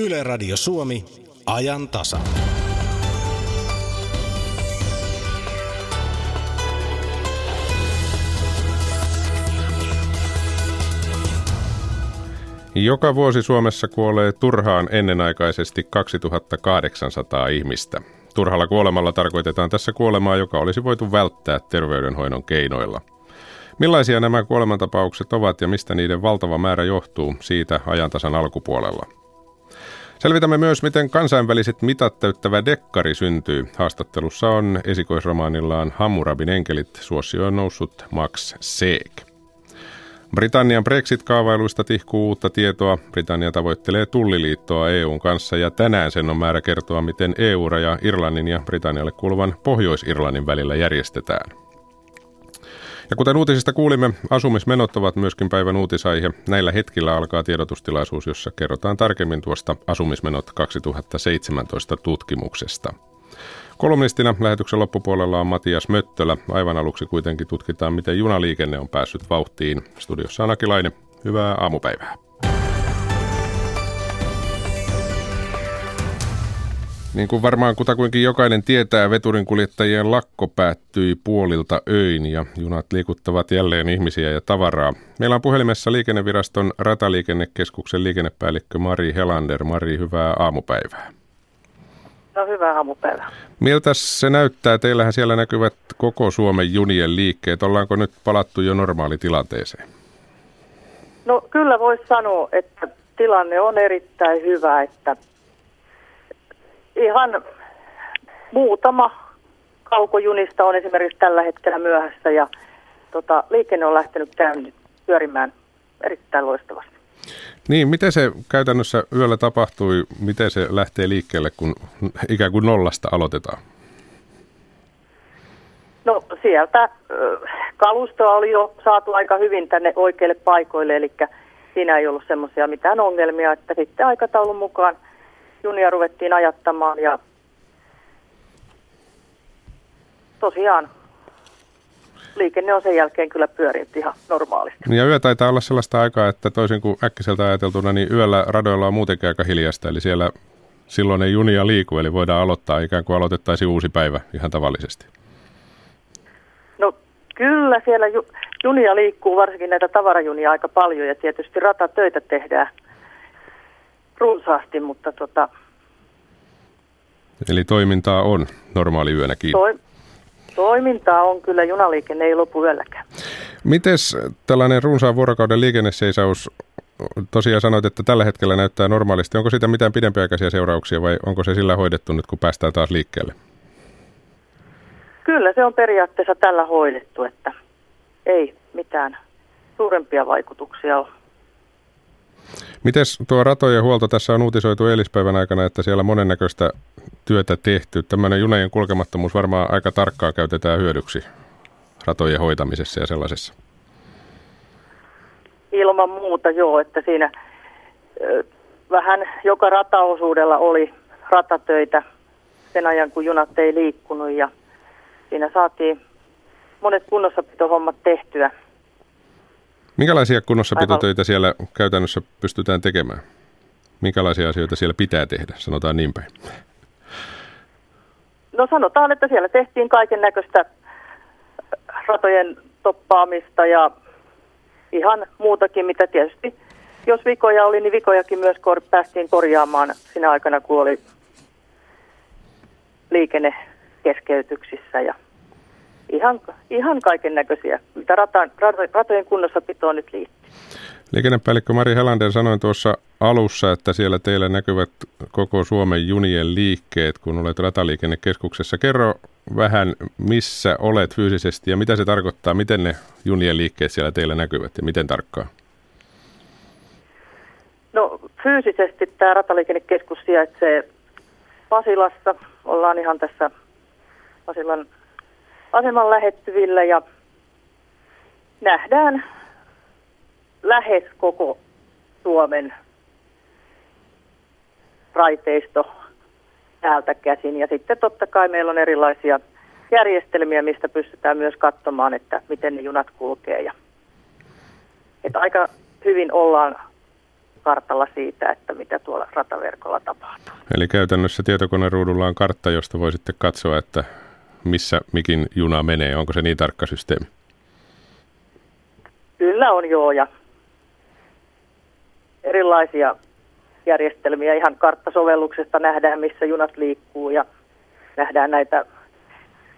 Yle Radio Suomi, ajan tasa. Joka vuosi Suomessa kuolee turhaan ennenaikaisesti 2800 ihmistä. Turhalla kuolemalla tarkoitetaan tässä kuolemaa, joka olisi voitu välttää terveydenhoidon keinoilla. Millaisia nämä kuolemantapaukset ovat ja mistä niiden valtava määrä johtuu siitä ajantasan alkupuolella? Selvitämme myös, miten kansainväliset mitat täyttävä dekkari syntyy. Haastattelussa on esikoisromaanillaan Hammurabin enkelit suosioon noussut Max Seek. Britannian Brexit-kaavailuista tihkuu uutta tietoa. Britannia tavoittelee tulliliittoa EUn kanssa ja tänään sen on määrä kertoa, miten EU-raja Irlannin ja Britannialle kuuluvan Pohjois-Irlannin välillä järjestetään. Ja kuten uutisista kuulimme, asumismenot ovat myöskin päivän uutisaihe. Näillä hetkillä alkaa tiedotustilaisuus, jossa kerrotaan tarkemmin tuosta asumismenot 2017 tutkimuksesta. Kolumnistina lähetyksen loppupuolella on Matias Möttölä. Aivan aluksi kuitenkin tutkitaan, miten junaliikenne on päässyt vauhtiin. Studiossa on Akilainen. Hyvää aamupäivää. Niin kuin varmaan kutakuinkin jokainen tietää, veturinkuljettajien lakko päättyi puolilta öin ja junat liikuttavat jälleen ihmisiä ja tavaraa. Meillä on puhelimessa liikenneviraston rataliikennekeskuksen liikennepäällikkö Mari Helander. Mari, hyvää aamupäivää. No hyvää aamupäivää. Miltä se näyttää? Teillähän siellä näkyvät koko Suomen junien liikkeet. Ollaanko nyt palattu jo normaalitilanteeseen? No kyllä voisi sanoa, että tilanne on erittäin hyvä, että ihan muutama kaukojunista on esimerkiksi tällä hetkellä myöhässä ja tota, liikenne on lähtenyt käynnin pyörimään erittäin loistavasti. Niin, miten se käytännössä yöllä tapahtui, miten se lähtee liikkeelle, kun ikään kuin nollasta aloitetaan? No sieltä kalustoa oli jo saatu aika hyvin tänne oikeille paikoille, eli siinä ei ollut semmoisia mitään ongelmia, että sitten aikataulun mukaan – junia ruvettiin ajattamaan ja tosiaan liikenne on sen jälkeen kyllä pyörinyt ihan normaalisti. Ja yö taitaa olla sellaista aikaa, että toisin kuin äkkiseltä ajateltuna, niin yöllä radoilla on muutenkin aika hiljasta, eli siellä silloin ei junia liiku, eli voidaan aloittaa ikään kuin aloitettaisiin uusi päivä ihan tavallisesti. No kyllä siellä ju- junia liikkuu, varsinkin näitä tavarajunia aika paljon, ja tietysti ratatöitä tehdään runsaasti, mutta tota... Eli toimintaa on normaali yönäkin? Toi, toimintaa on kyllä, junaliikenne ei lopu yölläkään. Mites tällainen runsaan vuorokauden liikenneseisaus, tosiaan sanoit, että tällä hetkellä näyttää normaalisti. Onko siitä mitään pidempiaikaisia seurauksia vai onko se sillä hoidettu nyt, kun päästään taas liikkeelle? Kyllä se on periaatteessa tällä hoidettu, että ei mitään suurempia vaikutuksia ole. Miten tuo ratojen huolto, tässä on uutisoitu eilispäivän aikana, että siellä monennäköistä työtä tehty. Tämmöinen junajen kulkemattomuus varmaan aika tarkkaan käytetään hyödyksi ratojen hoitamisessa ja sellaisessa. Ilman muuta joo, että siinä vähän joka rataosuudella oli ratatöitä sen ajan, kun junat ei liikkunut ja siinä saatiin monet kunnossapitohommat tehtyä. Minkälaisia kunnossapitotöitä siellä käytännössä pystytään tekemään? Minkälaisia asioita siellä pitää tehdä, sanotaan niin päin? No sanotaan, että siellä tehtiin kaiken näköistä ratojen toppaamista ja ihan muutakin, mitä tietysti jos vikoja oli, niin vikojakin myös kor- päästiin korjaamaan siinä aikana, kun oli liikennekeskeytyksissä ja ihan, ihan kaiken näköisiä, mitä ratan, ratojen kunnossapitoon nyt liittyy. Liikennepäällikkö Mari Helander sanoi tuossa alussa, että siellä teillä näkyvät koko Suomen junien liikkeet, kun olet rataliikennekeskuksessa. Kerro vähän, missä olet fyysisesti ja mitä se tarkoittaa, miten ne junien liikkeet siellä teillä näkyvät ja miten tarkkaan? No fyysisesti tämä rataliikennekeskus sijaitsee Pasilassa. Ollaan ihan tässä Pasilan aseman lähettyvillä ja nähdään lähes koko Suomen raiteisto täältä käsin. Ja sitten totta kai meillä on erilaisia järjestelmiä, mistä pystytään myös katsomaan, että miten ne junat kulkee. Ja, että aika hyvin ollaan kartalla siitä, että mitä tuolla rataverkolla tapahtuu. Eli käytännössä tietokoneruudulla on kartta, josta voi sitten katsoa, että missä mikin juna menee. Onko se niin tarkka systeemi? Kyllä on joo ja erilaisia järjestelmiä. Ihan karttasovelluksesta nähdään, missä junat liikkuu ja nähdään näitä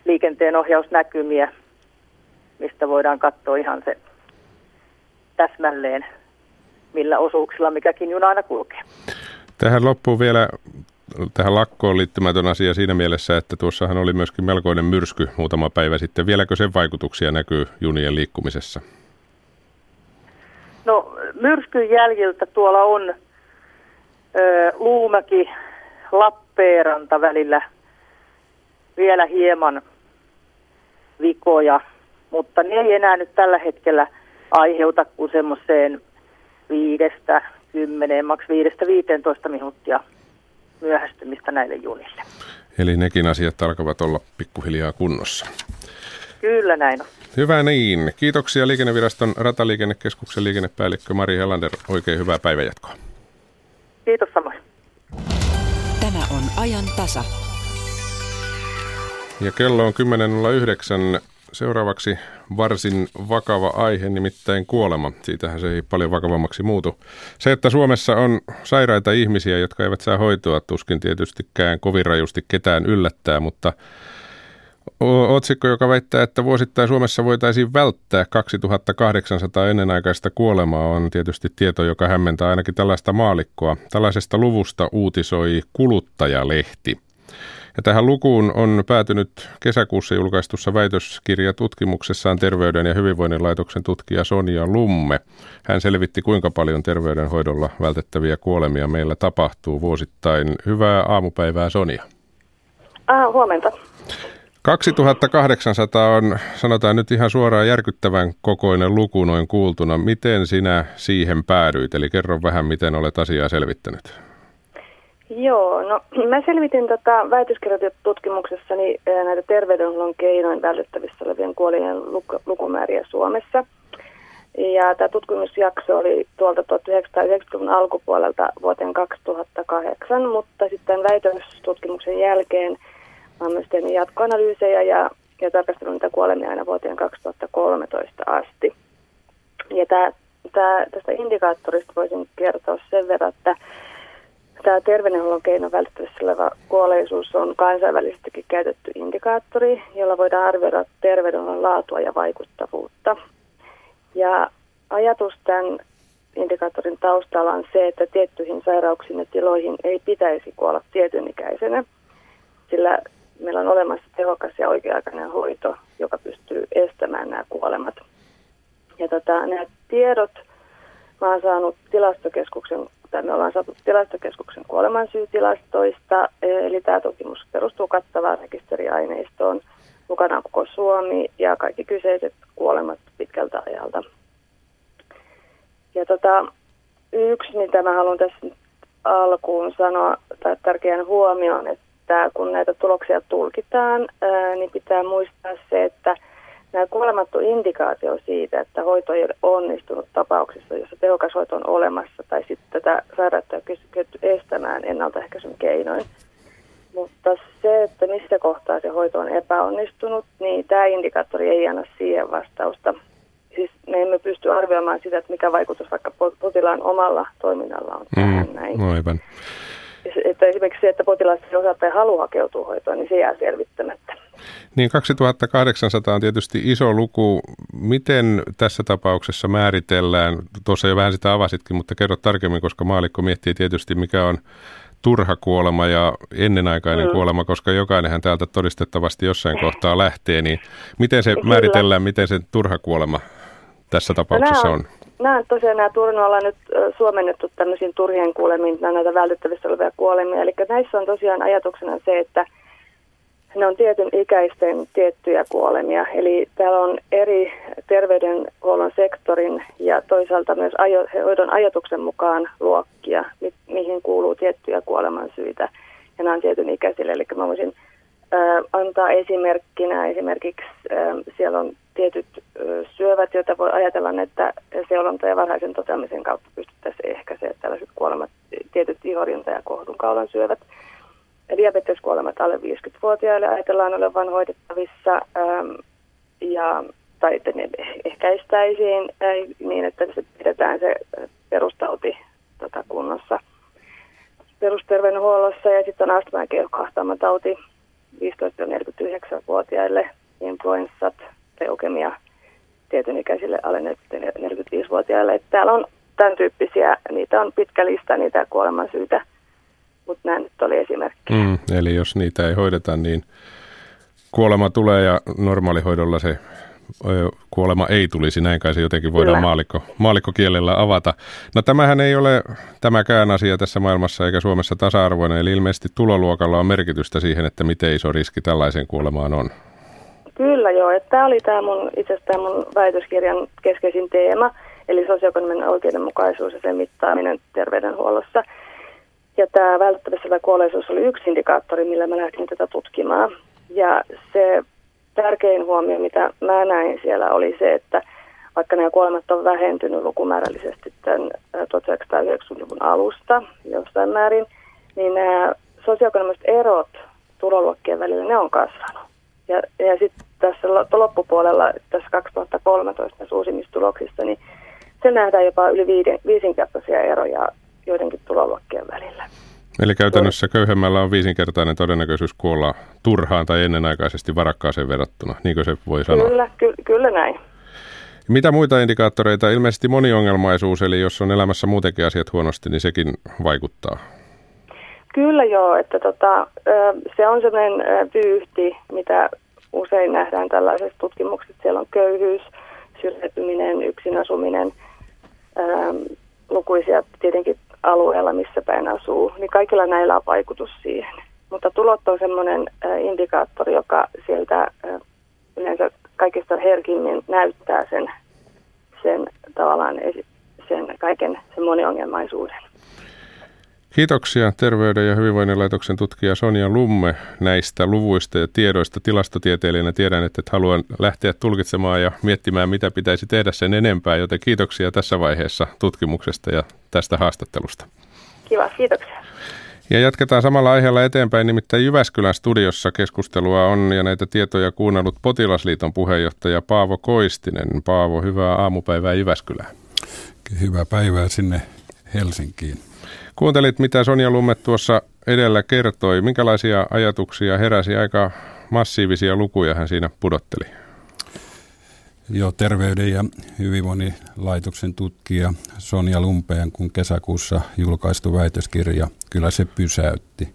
liikenteenohjausnäkymiä, mistä voidaan katsoa ihan se täsmälleen, millä osuuksilla mikäkin juna aina kulkee. Tähän loppuu vielä tähän lakkoon liittymätön asia siinä mielessä, että tuossahan oli myöskin melkoinen myrsky muutama päivä sitten. Vieläkö sen vaikutuksia näkyy junien liikkumisessa? No myrskyn jäljiltä tuolla on ö, Luumäki, Lappeenranta välillä vielä hieman vikoja, mutta ne ei enää nyt tällä hetkellä aiheuta kuin semmoiseen viidestä, kymmeneen, maks viidestä, viiteentoista minuuttia myöhästymistä näille junille. Eli nekin asiat alkavat olla pikkuhiljaa kunnossa. Kyllä näin on. Hyvä niin. Kiitoksia Liikenneviraston rataliikennekeskuksen liikennepäällikkö Mari Helander. Oikein hyvää päivänjatkoa. Kiitos samoin. Tämä on ajan tasa. Ja kello on 10.09. Seuraavaksi varsin vakava aihe, nimittäin kuolema. Siitähän se ei paljon vakavammaksi muutu. Se, että Suomessa on sairaita ihmisiä, jotka eivät saa hoitoa, tuskin tietystikään kovin rajusti ketään yllättää, mutta otsikko, joka väittää, että vuosittain Suomessa voitaisiin välttää 2800 ennenaikaista kuolemaa, on tietysti tieto, joka hämmentää ainakin tällaista maalikkoa. Tällaisesta luvusta uutisoi kuluttajalehti. Ja tähän lukuun on päätynyt kesäkuussa julkaistussa väitöskirjatutkimuksessaan Terveyden ja hyvinvoinnin laitoksen tutkija Sonja Lumme. Hän selvitti, kuinka paljon terveydenhoidolla vältettäviä kuolemia meillä tapahtuu vuosittain. Hyvää aamupäivää Sonja. Ah, huomenta. 2800 on, sanotaan nyt ihan suoraan järkyttävän kokoinen luku noin kuultuna. Miten sinä siihen päädyit? Eli kerro vähän, miten olet asiaa selvittänyt. Joo, no mä selvitin tota väitöskirjatutkimuksessani eh, näitä terveydenhuollon keinoin vältettävissä olevien kuolien luk- lukumääriä Suomessa. Ja tämä tutkimusjakso oli tuolta 1990-luvun alkupuolelta vuoteen 2008, mutta sitten väitöstutkimuksen jälkeen mä myös tehnyt jatkoanalyysejä ja, ja tarkastelun niitä kuolemia aina vuoteen 2013 asti. Ja tää, tää, tästä indikaattorista voisin kertoa sen verran, että Tämä terveydenhuollon keino välttämättä oleva kuolleisuus on kansainvälisestikin käytetty indikaattori, jolla voidaan arvioida terveydenhuollon laatua ja vaikuttavuutta. Ja ajatus tämän indikaattorin taustalla on se, että tiettyihin sairauksiin ja tiloihin ei pitäisi kuolla tietyn ikäisenä, sillä meillä on olemassa tehokas ja oikea-aikainen hoito, joka pystyy estämään nämä kuolemat. Ja tota, nämä tiedot mä olen saanut tilastokeskuksen että me ollaan saatu tilastokeskuksen kuolemansyytilastoista, eli tämä tutkimus perustuu kattavaan rekisteriaineistoon. Mukana on koko Suomi ja kaikki kyseiset kuolemat pitkältä ajalta. Ja tota, yksi, mitä mä haluan tässä alkuun sanoa, tai tärkeän huomioon, että kun näitä tuloksia tulkitaan, niin pitää muistaa se, että – nämä kuolemat on indikaatio siitä, että hoito ei ole onnistunut tapauksissa, jossa tehokas hoito on olemassa, tai sitten tätä sairautta on kyetty estämään ennaltaehkäisyn keinoin. Mutta se, että missä kohtaa se hoito on epäonnistunut, niin tämä indikaattori ei anna siihen vastausta. Siis me emme pysty arvioimaan sitä, että mikä vaikutus vaikka potilaan omalla toiminnalla on tähän mm, näin. Aivan. Että esimerkiksi se, että potilas ei osaa tai halua hakeutua hoitoon, niin se jää selvittämättä. Niin 2800 on tietysti iso luku. Miten tässä tapauksessa määritellään, tuossa jo vähän sitä avasitkin, mutta kerro tarkemmin, koska maalikko miettii tietysti mikä on turha kuolema ja ennenaikainen mm. kuolema, koska jokainenhan täältä todistettavasti jossain kohtaa lähtee, niin miten se Kyllä. määritellään, miten se turha kuolema tässä tapauksessa no, on? Nämä tosiaan nämä turun ollaan nyt suomennettu tämmöisiin turhien kuolemiin, näitä vältettävissä olevia kuolemia. Eli näissä on tosiaan ajatuksena se, että ne on tietyn ikäisten tiettyjä kuolemia. Eli täällä on eri terveydenhuollon sektorin ja toisaalta myös ajo, hoidon ajatuksen mukaan luokkia, mi- mihin kuuluu tiettyjä kuolemansyitä. Ja nämä on tietyn ikäisille. Eli mä voisin antaa esimerkkinä. Esimerkiksi siellä on tietyt syövät, joita voi ajatella, että seulonta ja varhaisen toteamisen kautta pystyttäisiin ehkäisemään tällaiset kuolemat, tietyt ihorinta- ja kohdunkaulan syövät. Diabeteskuolemat alle 50-vuotiaille ajatellaan olevan hoidettavissa ja, tai että ne ehkäistäisiin niin, että se pidetään se perustauti tota, kunnossa perusterveydenhuollossa. Ja sitten on astma- ja keuhkoahtaumatauti 15-49-vuotiaille, influenssat, leukemia tietyn ikäisille alle 45-vuotiaille. Että täällä on tämän tyyppisiä, niitä on pitkä lista, niitä kuolemansyitä, mutta nämä nyt oli esimerkki. Mm, eli jos niitä ei hoideta, niin kuolema tulee ja normaalihoidolla se kuolema ei tulisi, näin kai se jotenkin voidaan maalikko, maalikkokielellä avata. No tämähän ei ole tämäkään asia tässä maailmassa eikä Suomessa tasa-arvoinen, eli ilmeisesti tuloluokalla on merkitystä siihen, että miten iso riski tällaiseen kuolemaan on. Kyllä joo, että tämä oli tämä mun, itse asiassa mun väitöskirjan keskeisin teema, eli sosioekonominen oikeudenmukaisuus ja sen mittaaminen terveydenhuollossa. Ja tämä välttämättä kuolleisuus oli yksi indikaattori, millä mä lähdin tätä tutkimaan. Ja se tärkein huomio, mitä mä näin siellä, oli se, että vaikka nämä kuolemat on vähentynyt lukumäärällisesti tämän 1990-luvun alusta jossain määrin, niin nämä sosioekonomiset erot tuloluokkien välillä, ne on kasvanut. Ja, ja sitten tässä loppupuolella, tässä 2013 näissä uusimmissa tuloksissa, niin se nähdään jopa yli viiden, viisinkertaisia eroja joidenkin tuloluokkien välillä. Eli käytännössä köyhemmällä on viisinkertainen todennäköisyys kuolla turhaan tai ennenaikaisesti varakkaaseen verrattuna, niin kuin se voi sanoa. Kyllä, ky- kyllä näin. Mitä muita indikaattoreita? Ilmeisesti moniongelmaisuus, eli jos on elämässä muutenkin asiat huonosti, niin sekin vaikuttaa. Kyllä joo, että tota, se on sellainen vyyhti, mitä usein nähdään tällaisessa tutkimuksessa. Siellä on köyhyys, syrjäytyminen, yksin asuminen, lukuisia tietenkin alueella, missä päin asuu, niin kaikilla näillä on vaikutus siihen. Mutta tulot on sellainen indikaattori, joka sieltä yleensä kaikista herkimmin näyttää sen, sen tavallaan sen kaiken sen moniongelmaisuuden. Kiitoksia Terveyden ja hyvinvoinnin laitoksen tutkija Sonja Lumme näistä luvuista ja tiedoista. Tilastotieteilijänä tiedän, että et haluan lähteä tulkitsemaan ja miettimään, mitä pitäisi tehdä sen enempää, joten kiitoksia tässä vaiheessa tutkimuksesta ja tästä haastattelusta. Kiva, kiitoksia. Ja jatketaan samalla aiheella eteenpäin, nimittäin Jyväskylän studiossa keskustelua on ja näitä tietoja kuunnellut Potilasliiton puheenjohtaja Paavo Koistinen. Paavo, hyvää aamupäivää Jyväskylään. Hyvää päivää sinne Helsinkiin. Kuuntelit, mitä Sonja Lumme tuossa edellä kertoi. Minkälaisia ajatuksia heräsi? Aika massiivisia lukuja hän siinä pudotteli. Joo, Terveyden ja hyvinvoinnin laitoksen tutkija Sonja Lumpeen, kun kesäkuussa julkaistu väitöskirja, kyllä se pysäytti.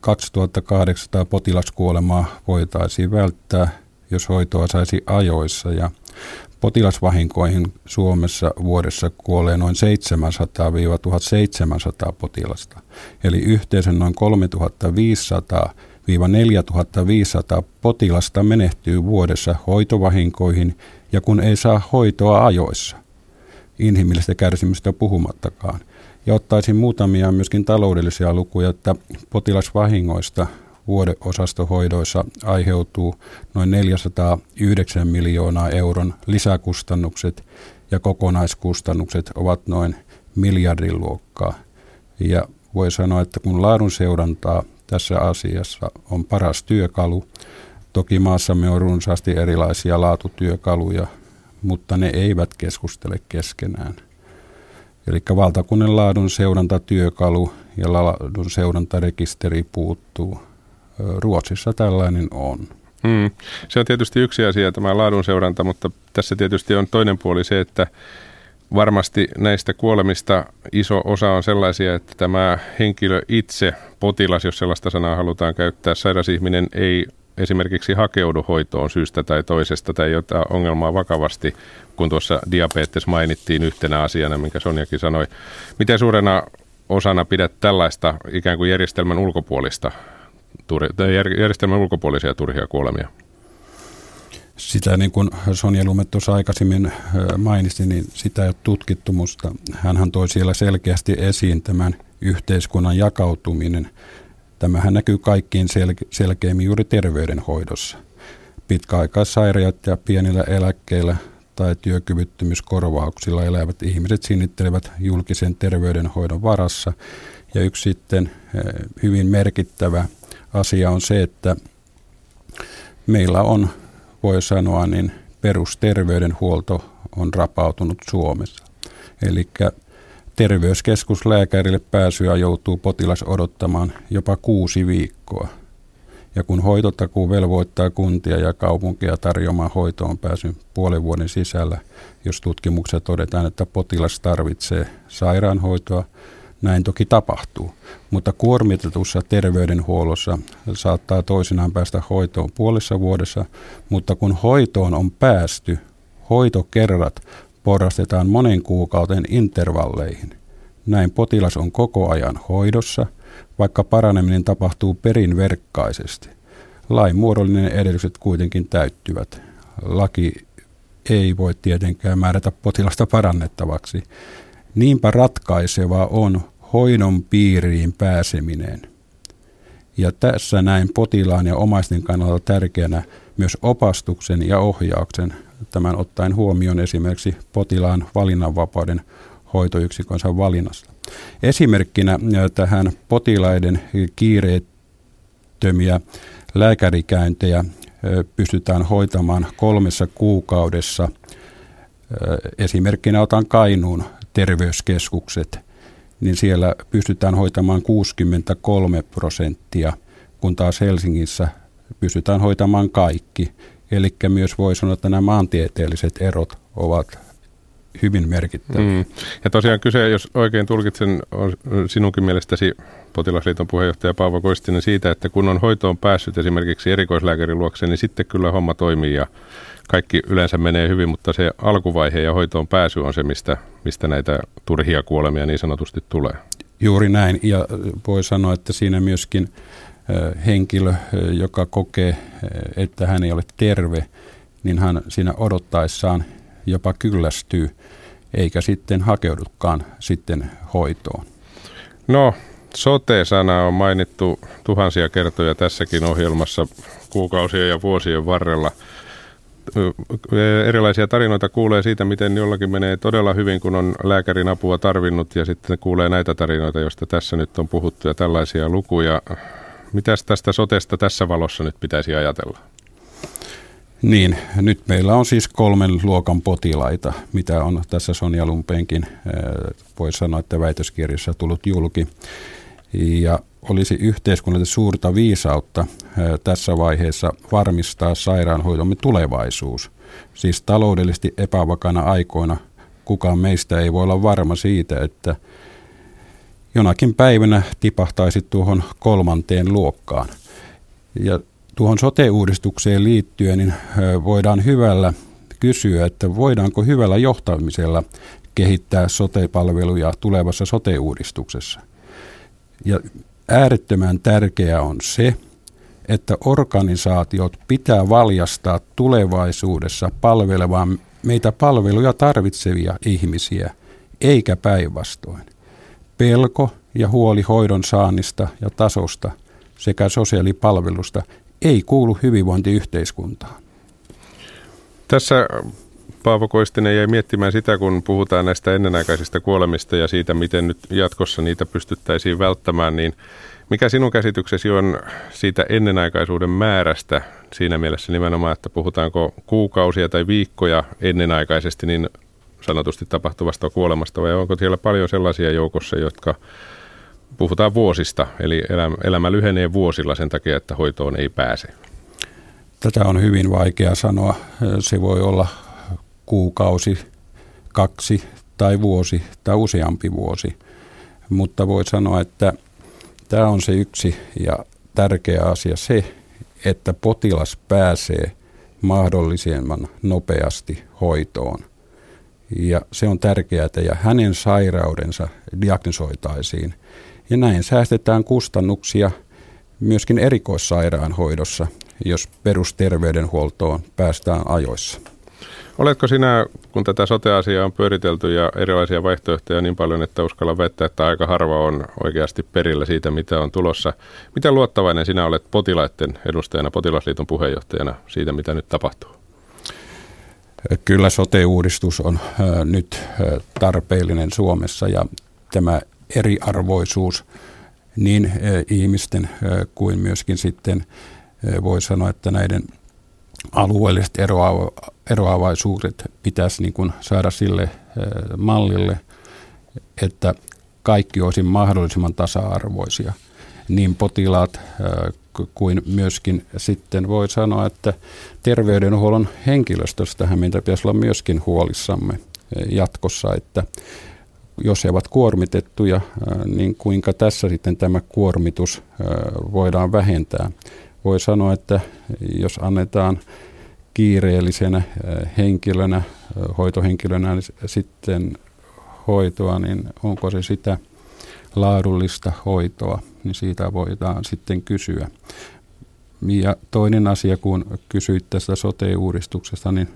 2800 potilaskuolemaa voitaisiin välttää, jos hoitoa saisi ajoissa ja Potilasvahinkoihin Suomessa vuodessa kuolee noin 700-1700 potilasta, eli yhteensä noin 3500-4500 potilasta menehtyy vuodessa hoitovahinkoihin ja kun ei saa hoitoa ajoissa. Inhimillistä kärsimystä puhumattakaan. Ja ottaisin muutamia myöskin taloudellisia lukuja, että potilasvahingoista vuodeosastohoidoissa aiheutuu noin 409 miljoonaa euron lisäkustannukset ja kokonaiskustannukset ovat noin miljardin luokkaa. Ja voi sanoa, että kun laadun seurantaa tässä asiassa on paras työkalu, toki maassamme on runsaasti erilaisia laatutyökaluja, mutta ne eivät keskustele keskenään. Eli valtakunnan laadun seurantatyökalu ja laadun seurantarekisteri puuttuu. Ruotsissa tällainen on. Mm. Se on tietysti yksi asia tämä laadun seuranta, mutta tässä tietysti on toinen puoli se, että varmasti näistä kuolemista iso osa on sellaisia, että tämä henkilö itse, potilas, jos sellaista sanaa halutaan käyttää, sairas ihminen ei esimerkiksi hakeudu hoitoon syystä tai toisesta tai jotain ongelmaa vakavasti, kun tuossa diabetes mainittiin yhtenä asiana, minkä Sonjakin sanoi. Miten suurena osana pidät tällaista ikään kuin järjestelmän ulkopuolista järjestelmän ulkopuolisia turhia kuolemia? Sitä niin kuin Sonja Lume tuossa aikaisemmin mainitsi, niin sitä ei ole tutkittu, mutta hän toi siellä selkeästi esiin tämän yhteiskunnan jakautuminen Tämähän näkyy kaikkiin sel- selkeimmin juuri terveydenhoidossa. Pitkäaikaissairaat ja pienillä eläkkeillä tai työkyvyttömyyskorvauksilla elävät ihmiset sinnittelevät julkisen terveydenhoidon varassa. Ja yksi sitten hyvin merkittävä asia on se, että meillä on, voi sanoa, niin perusterveydenhuolto on rapautunut Suomessa. Eli terveyskeskuslääkärille pääsyä joutuu potilas odottamaan jopa kuusi viikkoa. Ja kun hoitotakuu velvoittaa kuntia ja kaupunkia tarjoamaan hoitoon pääsyn puolen vuoden sisällä, jos tutkimukset todetaan, että potilas tarvitsee sairaanhoitoa, näin toki tapahtuu. Mutta kuormitetussa terveydenhuollossa saattaa toisinaan päästä hoitoon puolessa vuodessa, mutta kun hoitoon on päästy, hoitokerrat porrastetaan monen kuukauden intervalleihin. Näin potilas on koko ajan hoidossa, vaikka paraneminen tapahtuu perinverkkaisesti. Lain muodollinen edellytykset kuitenkin täyttyvät. Laki ei voi tietenkään määrätä potilasta parannettavaksi. Niinpä ratkaiseva on hoidon piiriin pääseminen. Ja tässä näin potilaan ja omaisten kannalta tärkeänä myös opastuksen ja ohjauksen, tämän ottaen huomioon esimerkiksi potilaan valinnanvapauden hoitoyksikönsä valinnasta. Esimerkkinä tähän potilaiden kiireettömiä lääkärikäyntejä pystytään hoitamaan kolmessa kuukaudessa. Esimerkkinä otan Kainuun terveyskeskukset, niin siellä pystytään hoitamaan 63 prosenttia, kun taas Helsingissä pystytään hoitamaan kaikki. Eli myös voi sanoa, että nämä maantieteelliset erot ovat hyvin merkittäviä. Mm. Ja tosiaan kyse, jos oikein tulkitsen, on sinunkin mielestäsi potilasliiton puheenjohtaja Paavo Koistinen siitä, että kun on hoitoon päässyt esimerkiksi erikoislääkärin luokse, niin sitten kyllä homma toimii ja kaikki yleensä menee hyvin, mutta se alkuvaihe ja hoitoon pääsy on se, mistä, mistä näitä turhia kuolemia niin sanotusti tulee. Juuri näin, ja voi sanoa, että siinä myöskin henkilö, joka kokee, että hän ei ole terve, niin hän siinä odottaessaan jopa kyllästyy, eikä sitten hakeudukaan sitten hoitoon. No, sote-sana on mainittu tuhansia kertoja tässäkin ohjelmassa kuukausien ja vuosien varrella. Erilaisia tarinoita kuulee siitä, miten jollakin menee todella hyvin, kun on lääkärin apua tarvinnut ja sitten kuulee näitä tarinoita, joista tässä nyt on puhuttu ja tällaisia lukuja. Mitäs tästä sotesta tässä valossa nyt pitäisi ajatella? Niin, nyt meillä on siis kolmen luokan potilaita, mitä on tässä Sonja Lumpeenkin, voi sanoa, että väitöskirjassa tullut julki. Ja olisi yhteiskunnalle suurta viisautta tässä vaiheessa varmistaa sairaanhoitomme tulevaisuus. Siis taloudellisesti epävakana aikoina kukaan meistä ei voi olla varma siitä, että jonakin päivänä tipahtaisi tuohon kolmanteen luokkaan. Ja tuohon sote-uudistukseen liittyen niin voidaan hyvällä kysyä, että voidaanko hyvällä johtamisella kehittää sote-palveluja tulevassa sote-uudistuksessa. Ja äärettömän tärkeää on se, että organisaatiot pitää valjastaa tulevaisuudessa palvelemaan meitä palveluja tarvitsevia ihmisiä, eikä päinvastoin. Pelko ja huoli hoidon saannista ja tasosta sekä sosiaalipalvelusta ei kuulu hyvinvointiyhteiskuntaan. Tässä Paavo Koistinen jäi miettimään sitä, kun puhutaan näistä ennenaikaisista kuolemista ja siitä, miten nyt jatkossa niitä pystyttäisiin välttämään, niin mikä sinun käsityksesi on siitä ennenaikaisuuden määrästä siinä mielessä nimenomaan, että puhutaanko kuukausia tai viikkoja ennenaikaisesti niin sanotusti tapahtuvasta kuolemasta vai onko siellä paljon sellaisia joukossa, jotka puhutaan vuosista, eli elämä, lyhenee vuosilla sen takia, että hoitoon ei pääse? Tätä on hyvin vaikea sanoa. Se voi olla kuukausi, kaksi tai vuosi tai useampi vuosi. Mutta voi sanoa, että tämä on se yksi ja tärkeä asia se, että potilas pääsee mahdollisimman nopeasti hoitoon. Ja se on tärkeää, ja hänen sairaudensa diagnosoitaisiin – ja näin säästetään kustannuksia myöskin erikoissairaanhoidossa, jos perusterveydenhuoltoon päästään ajoissa. Oletko sinä, kun tätä sote-asiaa on pyöritelty ja erilaisia vaihtoehtoja niin paljon, että uskalla väittää, että aika harva on oikeasti perillä siitä, mitä on tulossa. Miten luottavainen sinä olet potilaiden edustajana, potilasliiton puheenjohtajana siitä, mitä nyt tapahtuu? Kyllä sote-uudistus on nyt tarpeellinen Suomessa ja tämä eriarvoisuus niin ihmisten kuin myöskin sitten voi sanoa, että näiden alueelliset eroavaisuudet pitäisi niin kuin saada sille mallille, että kaikki olisi mahdollisimman tasa-arvoisia. Niin potilaat kuin myöskin sitten voi sanoa, että terveydenhuollon henkilöstöstähän meitä pitäisi olla myöskin huolissamme jatkossa, että jos he ovat kuormitettuja, niin kuinka tässä sitten tämä kuormitus voidaan vähentää. Voi sanoa, että jos annetaan kiireellisenä henkilönä, hoitohenkilönä niin sitten hoitoa, niin onko se sitä laadullista hoitoa, niin siitä voidaan sitten kysyä. Ja toinen asia, kun kysyit tästä sote-uudistuksesta, niin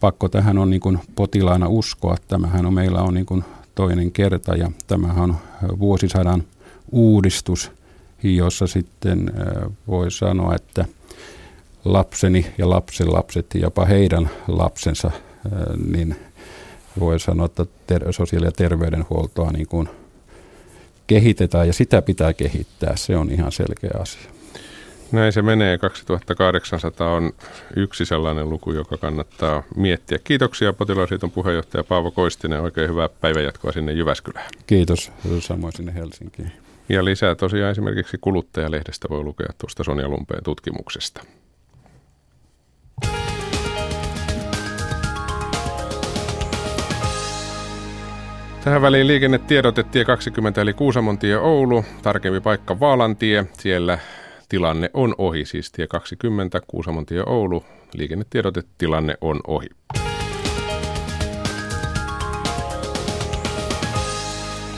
pakko tähän on niin kuin potilaana uskoa. Tämähän on, meillä on niin kuin toinen kerta ja tämähän on vuosisadan uudistus, jossa sitten voi sanoa, että lapseni ja lapsen lapset ja jopa heidän lapsensa, niin voi sanoa, että ter- sosiaali- ja terveydenhuoltoa niin kuin kehitetään ja sitä pitää kehittää. Se on ihan selkeä asia. Näin se menee. 2800 on yksi sellainen luku, joka kannattaa miettiä. Kiitoksia potilasliiton puheenjohtaja Paavo Koistinen. Oikein hyvää päivänjatkoa sinne Jyväskylään. Kiitos. Samoin sinne Helsinkiin. Ja lisää tosiaan esimerkiksi kuluttajalehdestä voi lukea tuosta Sonja Lumpeen tutkimuksesta. Tähän väliin liikennetiedote tie 20 eli Kuusamontie Oulu, tarkempi paikka Vaalantie. Siellä tilanne on ohi, siis tie 20 Kuusamontie Oulu, liikennetiedote tilanne on ohi.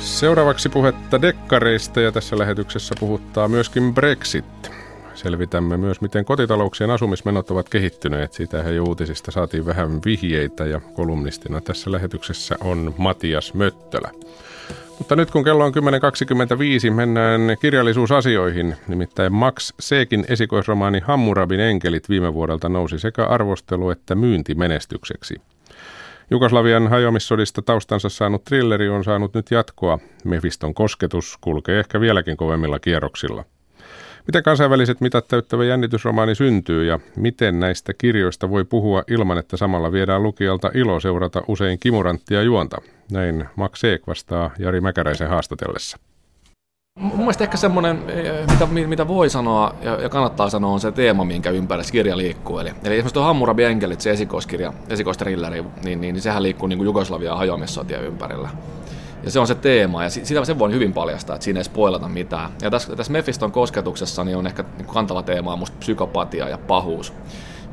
Seuraavaksi puhetta dekkareista ja tässä lähetyksessä puhuttaa myöskin Brexit. Selvitämme myös, miten kotitalouksien asumismenot ovat kehittyneet. Siitä he uutisista saatiin vähän vihjeitä ja kolumnistina tässä lähetyksessä on Matias Möttölä. Mutta nyt kun kello on 10.25, mennään kirjallisuusasioihin. Nimittäin Max Seekin esikoisromaani Hammurabin enkelit viime vuodelta nousi sekä arvostelu että myyntimenestykseksi. Jugoslavian hajoamissodista taustansa saanut thrilleri on saanut nyt jatkoa. Mefiston kosketus kulkee ehkä vieläkin kovemmilla kierroksilla – Miten kansainväliset mitat täyttävä jännitysromaani syntyy ja miten näistä kirjoista voi puhua ilman, että samalla viedään lukijalta ilo seurata usein kimuranttia juonta? Näin Max Eek vastaa Jari Mäkäräisen haastatellessa. Mun mielestä ehkä semmoinen, eh, mitä, mitä voi sanoa ja, ja kannattaa sanoa, on se teema, minkä ympärillä kirja liikkuu. Eli, eli esimerkiksi tuo Hammurabi Enkelit, se esikoiskirja, esikoistrilleri, niin, niin, niin sehän liikkuu niin kuin Jugoslavian hajoamissotien ympärillä. Ja se on se teema, ja sitä sen voi hyvin paljastaa, että siinä ei spoilata mitään. Ja tässä, tässä Mephiston kosketuksessa niin on ehkä niin kantava teema on musta psykopatia ja pahuus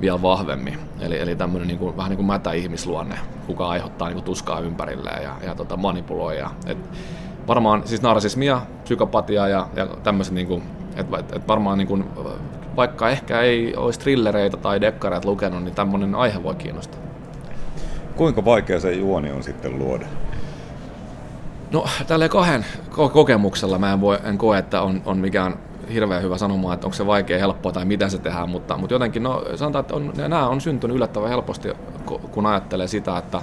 vielä vahvemmin. Eli, eli tämmöinen niin kuin, vähän niin kuin mätä ihmisluonne, kuka aiheuttaa niin kuin tuskaa ympärilleen ja, ja tota, manipuloi. Ja, et varmaan siis narsismia, psykopatia ja, ja tämmöiset, niin kuin, et, varmaan niin kuin, vaikka ehkä ei olisi trillereitä tai dekkareita lukenut, niin tämmöinen aihe voi kiinnostaa. Kuinka vaikea se juoni on sitten luoda? No tällä kahden kokemuksella mä en, voi, en koe, että on, on mikään hirveän hyvä sanoma, että onko se vaikea, helppoa tai miten se tehdään, mutta, mutta jotenkin no, sanotaan, että on, nämä on syntynyt yllättävän helposti, kun ajattelee sitä, että,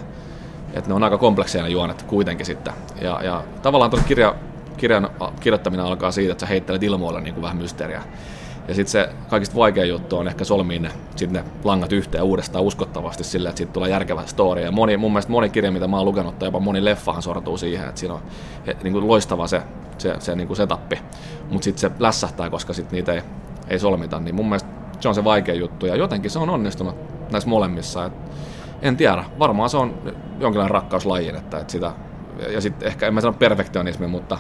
että ne on aika komplekseja ne juonet kuitenkin sitten. Ja, ja tavallaan tuon kirja, kirjan kirjoittaminen alkaa siitä, että sä heittelet ilmoille niin kuin vähän mysteeriä. Ja sitten se kaikista vaikein juttu on ehkä solmia ne, sit ne langat yhteen uudestaan uskottavasti sillä, että siitä tulee järkevä story. Ja moni, mun mielestä moni kirja, mitä mä oon lukenut, tai jopa moni leffahan sortuu siihen, että siinä on niin kuin loistava se, se, se niin kuin setappi. Mutta sitten se lässähtää, koska sit niitä ei, ei solmita. Niin mun mielestä se on se vaikea juttu. Ja jotenkin se on onnistunut näissä molemmissa. Et en tiedä, varmaan se on jonkinlainen rakkauslajiin, että, että sitä, ja sitten ehkä, en mä sano perfektionismi, mutta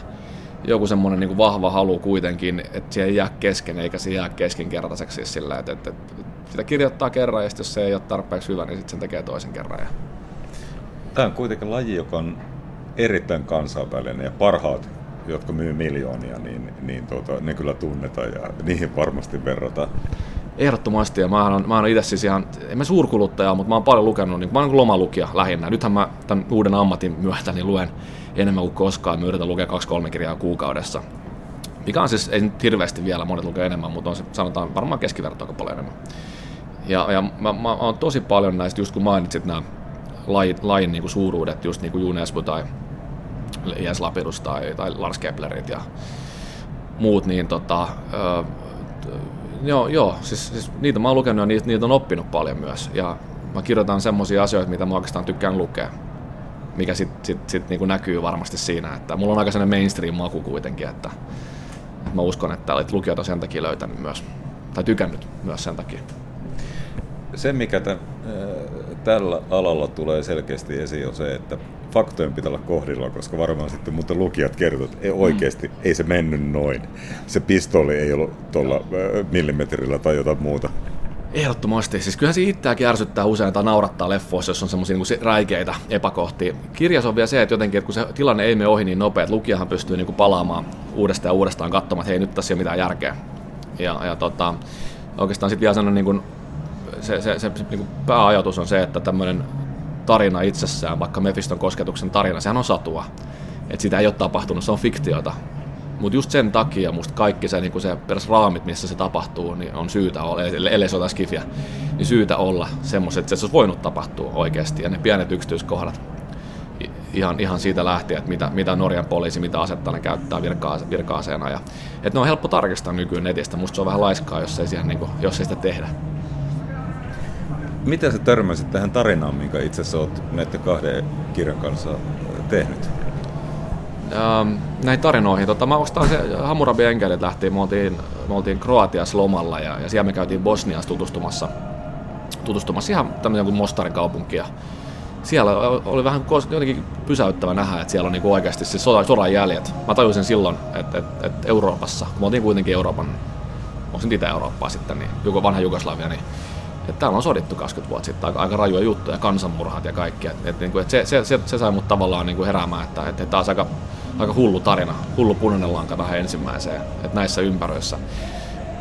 joku semmoinen niin vahva halu kuitenkin, että se ei jää kesken eikä se jää keskinkertaiseksi siis sillä, että, että, että sitä kirjoittaa kerran ja sitten jos se ei ole tarpeeksi hyvä, niin sitten sen tekee toisen kerran. Ja... Tämä on kuitenkin laji, joka on erittäin kansainvälinen ja parhaat, jotka myy miljoonia, niin, niin tuota, ne kyllä tunnetaan ja niihin varmasti verrataan. Ehdottomasti, ja mä oon, mä oon itse siis ihan, en mä suurkuluttaja, mutta mä oon paljon lukenut, niin mä oon lomalukija lähinnä. Nythän mä tämän uuden ammatin myötä niin luen enemmän kuin koskaan, mä yritän lukea kaksi-kolme kirjaa kuukaudessa. Mikä on siis, ei nyt hirveästi vielä, monet lukee enemmän, mutta on se, sanotaan varmaan keskiverto aika paljon enemmän. Ja, ja mä, mä, oon tosi paljon näistä, just kun mainitsit nämä lajin, lajin niin kuin suuruudet, just niin kuin Junesbu tai Jens Lapidus tai, tai Lars Keplerit ja muut, niin tota, ö, joo, joo siis, siis, niitä mä oon lukenut ja niitä, niitä on oppinut paljon myös. Ja mä kirjoitan semmoisia asioita, mitä mä oikeastaan tykkään lukea, mikä sitten sit, sit niin näkyy varmasti siinä, että mulla on aika sellainen mainstream-maku kuitenkin, että, että mä uskon, että olet lukijoita sen takia löytänyt myös, tai tykännyt myös sen takia. Se, mikä tämän, tällä alalla tulee selkeästi esiin, on se, että faktojen pitää olla kohdilla, koska varmaan sitten mutta lukijat kertovat, että ei, oikeasti mm. ei se mennyt noin. Se pistooli ei ollut tuolla millimetrillä tai jotain muuta. Ehdottomasti. Siis kyllähän se itseäkin ärsyttää usein tai naurattaa leffoissa, jos on semmoisia niin räikeitä epäkohtia. Kirjas on vielä se, että jotenkin, että kun se tilanne ei mene ohi niin nopea, että lukijahan pystyy niin kuin palaamaan uudestaan ja uudestaan katsomaan, että hei, nyt tässä ei ole mitään järkeä. Ja, ja tota, oikeastaan sitten vielä sellainen niin kuin, se, se, se, se niin kuin pääajatus on se, että tämmöinen tarina itsessään, vaikka Mephiston kosketuksen tarina, sehän on satua. Että sitä ei ole tapahtunut, se on fiktiota. Mutta just sen takia musta kaikki se, niin se peräs raamit, missä se tapahtuu, niin on syytä olla, ellei se skifiä, niin syytä olla semmoiset, että se olisi voinut tapahtua oikeasti. Ja ne pienet yksityiskohdat, ihan, ihan siitä lähtien, että mitä, mitä Norjan poliisi, mitä asetta ne käyttää virka, virka-aseena. Ja, että ne on helppo tarkistaa nykyään netistä, musta se on vähän laiskaa, jos ei, siihen, niin kuin, jos ei sitä tehdä. Miten sä törmäsit tähän tarinaan, minkä itse asiassa olet näiden kahden kirjan kanssa tehnyt? Ähm, näihin tarinoihin. Tota, mä ostan se Hammurabi Enkelit lähti, me oltiin, me oltiin Kroatiassa lomalla ja, ja siellä me käytiin Bosniassa tutustumassa, tutustumassa ihan tämmöisen kuin Mostarin kaupunki. Ja siellä oli vähän jotenkin pysäyttävä nähdä, että siellä on niinku oikeasti siis sodan, sodan jäljet. Mä tajusin silloin, että, että, että Euroopassa, kun me oltiin kuitenkin Euroopan, onko se Itä-Eurooppaa sitten, niin vanha Jugoslavia, niin että täällä on sodittu 20 vuotta sitten aika, aika rajuja juttuja, kansanmurhat ja kaikki. Et, et, kuin, et se, se, se, se, sai mut tavallaan niin kuin heräämään, että et, et taas aika, aika hullu tarina, hullu punainen lanka tähän ensimmäiseen, että näissä ympäröissä.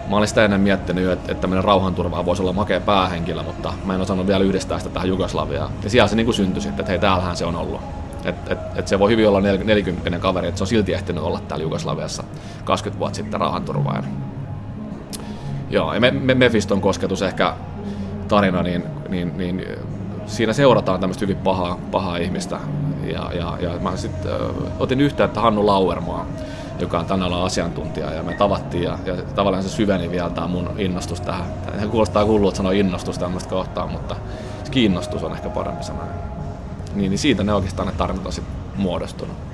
Mä olin sitä ennen miettinyt, että, että tämmöinen rauhanturvaa voisi olla makea päähenkilö, mutta mä en osannut vielä yhdistää sitä tähän Jugoslaviaan. Ja siellä se niin kuin syntyi sitten, että hei, täällähän se on ollut. Että et, et se voi hyvin olla 40 kaveri, että se on silti ehtinyt olla täällä Jugoslaviassa 20 vuotta sitten rauhanturvaajana. Joo, ja me, me, Mefiston kosketus ehkä tarina, niin, niin, niin siinä seurataan tämmöistä hyvin pahaa, pahaa ihmistä. Ja, ja, ja mä sitten otin yhteyttä Hannu Lauermaa, joka on tänä alan asiantuntija, ja me tavattiin, ja, ja tavallaan se syveni vielä tämä mun innostus tähän. Se kuulostaa että sanoa innostus tämmöistä kohtaa, mutta kiinnostus on ehkä parempi sana. Niin, niin siitä ne oikeastaan ne tarinat on sitten muodostunut.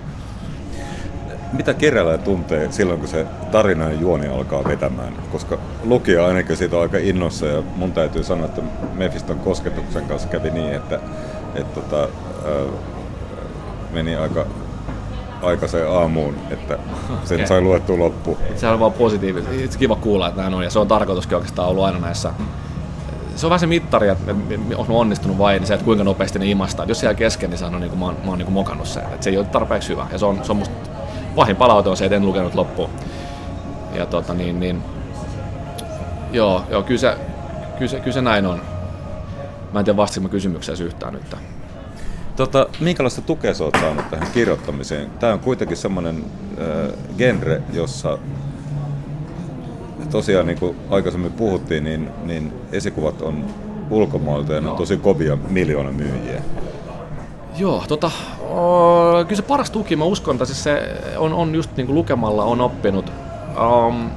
Mitä kirjailija tuntee silloin, kun se tarinan juoni alkaa vetämään? Koska lukija ainakin siitä on aika innossa ja mun täytyy sanoa, että Mephiston kosketuksen kanssa kävi niin, että, että tota, äh, meni aika aikaiseen aamuun, että sen okay. sai luettua loppu. Se on vaan positiivista. Kiva kuulla, että näin on, ja se on tarkoituskin oikeastaan ollut aina näissä se on vähän se mittari, että on onnistunut vai niin se, että kuinka nopeasti ne imastaa. jos siellä kesken, niin sanon, niin kuin mä oon, mä oon niin kuin mokannut sen. Että se ei ole tarpeeksi hyvä. Ja se on, se on musta pahin palaute on se, että en lukenut loppuun. Ja tota niin, niin joo, joo kyllä, se, kyllä, se, kyllä se näin on. Mä en tiedä vastasinko kysymykseen yhtään nyt. Tota, minkälaista tukea sä oot saanut tähän kirjoittamiseen? Tämä on kuitenkin semmoinen äh, genre, jossa tosiaan niin kuin aikaisemmin puhuttiin, niin, niin esikuvat on ulkomailta ja ne on tosi kovia miljoona myyjiä. Joo, tota, o, kyllä se paras tuki, mä uskon, että siis se on, on just niin kuin lukemalla on oppinut. Um,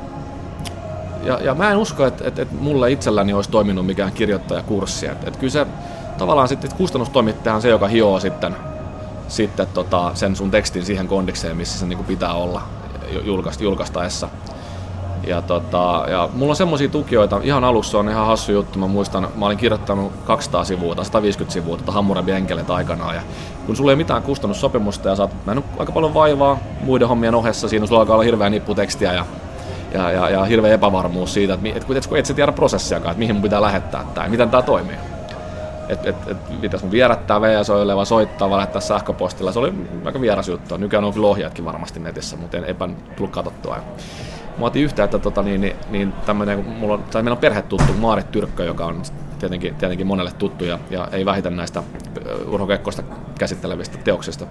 ja, ja mä en usko, että, että, että mulle itselläni olisi toiminut mikään kirjoittajakurssi. Että, että kyllä se tavallaan sitten kustannustoimittaja on se, joka hioo sitten, sitten tota, sen sun tekstin siihen kondikseen, missä se niin kuin pitää olla julkaistaessa. Ja, tota, ja mulla on semmoisia tukijoita, ihan alussa on ihan hassu juttu, mä muistan, mä olin kirjoittanut 200 sivua tai 150 sivua tota Hammurabi Enkelet aikanaan, ja kun sulla ei mitään kustannussopimusta ja sä oot nähnyt aika paljon vaivaa muiden hommien ohessa, siinä sulla alkaa olla hirveä nippu tekstiä ja, ja, ja, ja hirveä epävarmuus siitä, että, että, että kun et sä tiedä prosessiakaan, että mihin mun pitää lähettää tämä, miten tämä toimii. Että et, et, pitäisi mun vierättää VSOille vai soittaa vai lähettää sähköpostilla. Se oli aika vieras juttu. Nykyään on kyllä ohjaatkin varmasti netissä, mutta en, epä tullut katsottua. Mä otin yhteyttä, tota, niin, niin, niin tämmönen, mulla on, tai meillä on perhetuttu Maarit Tyrkkö, joka on tietenkin, tietenkin monelle tuttu ja, ja ei vähiten näistä Urho käsittelevistä teoksista.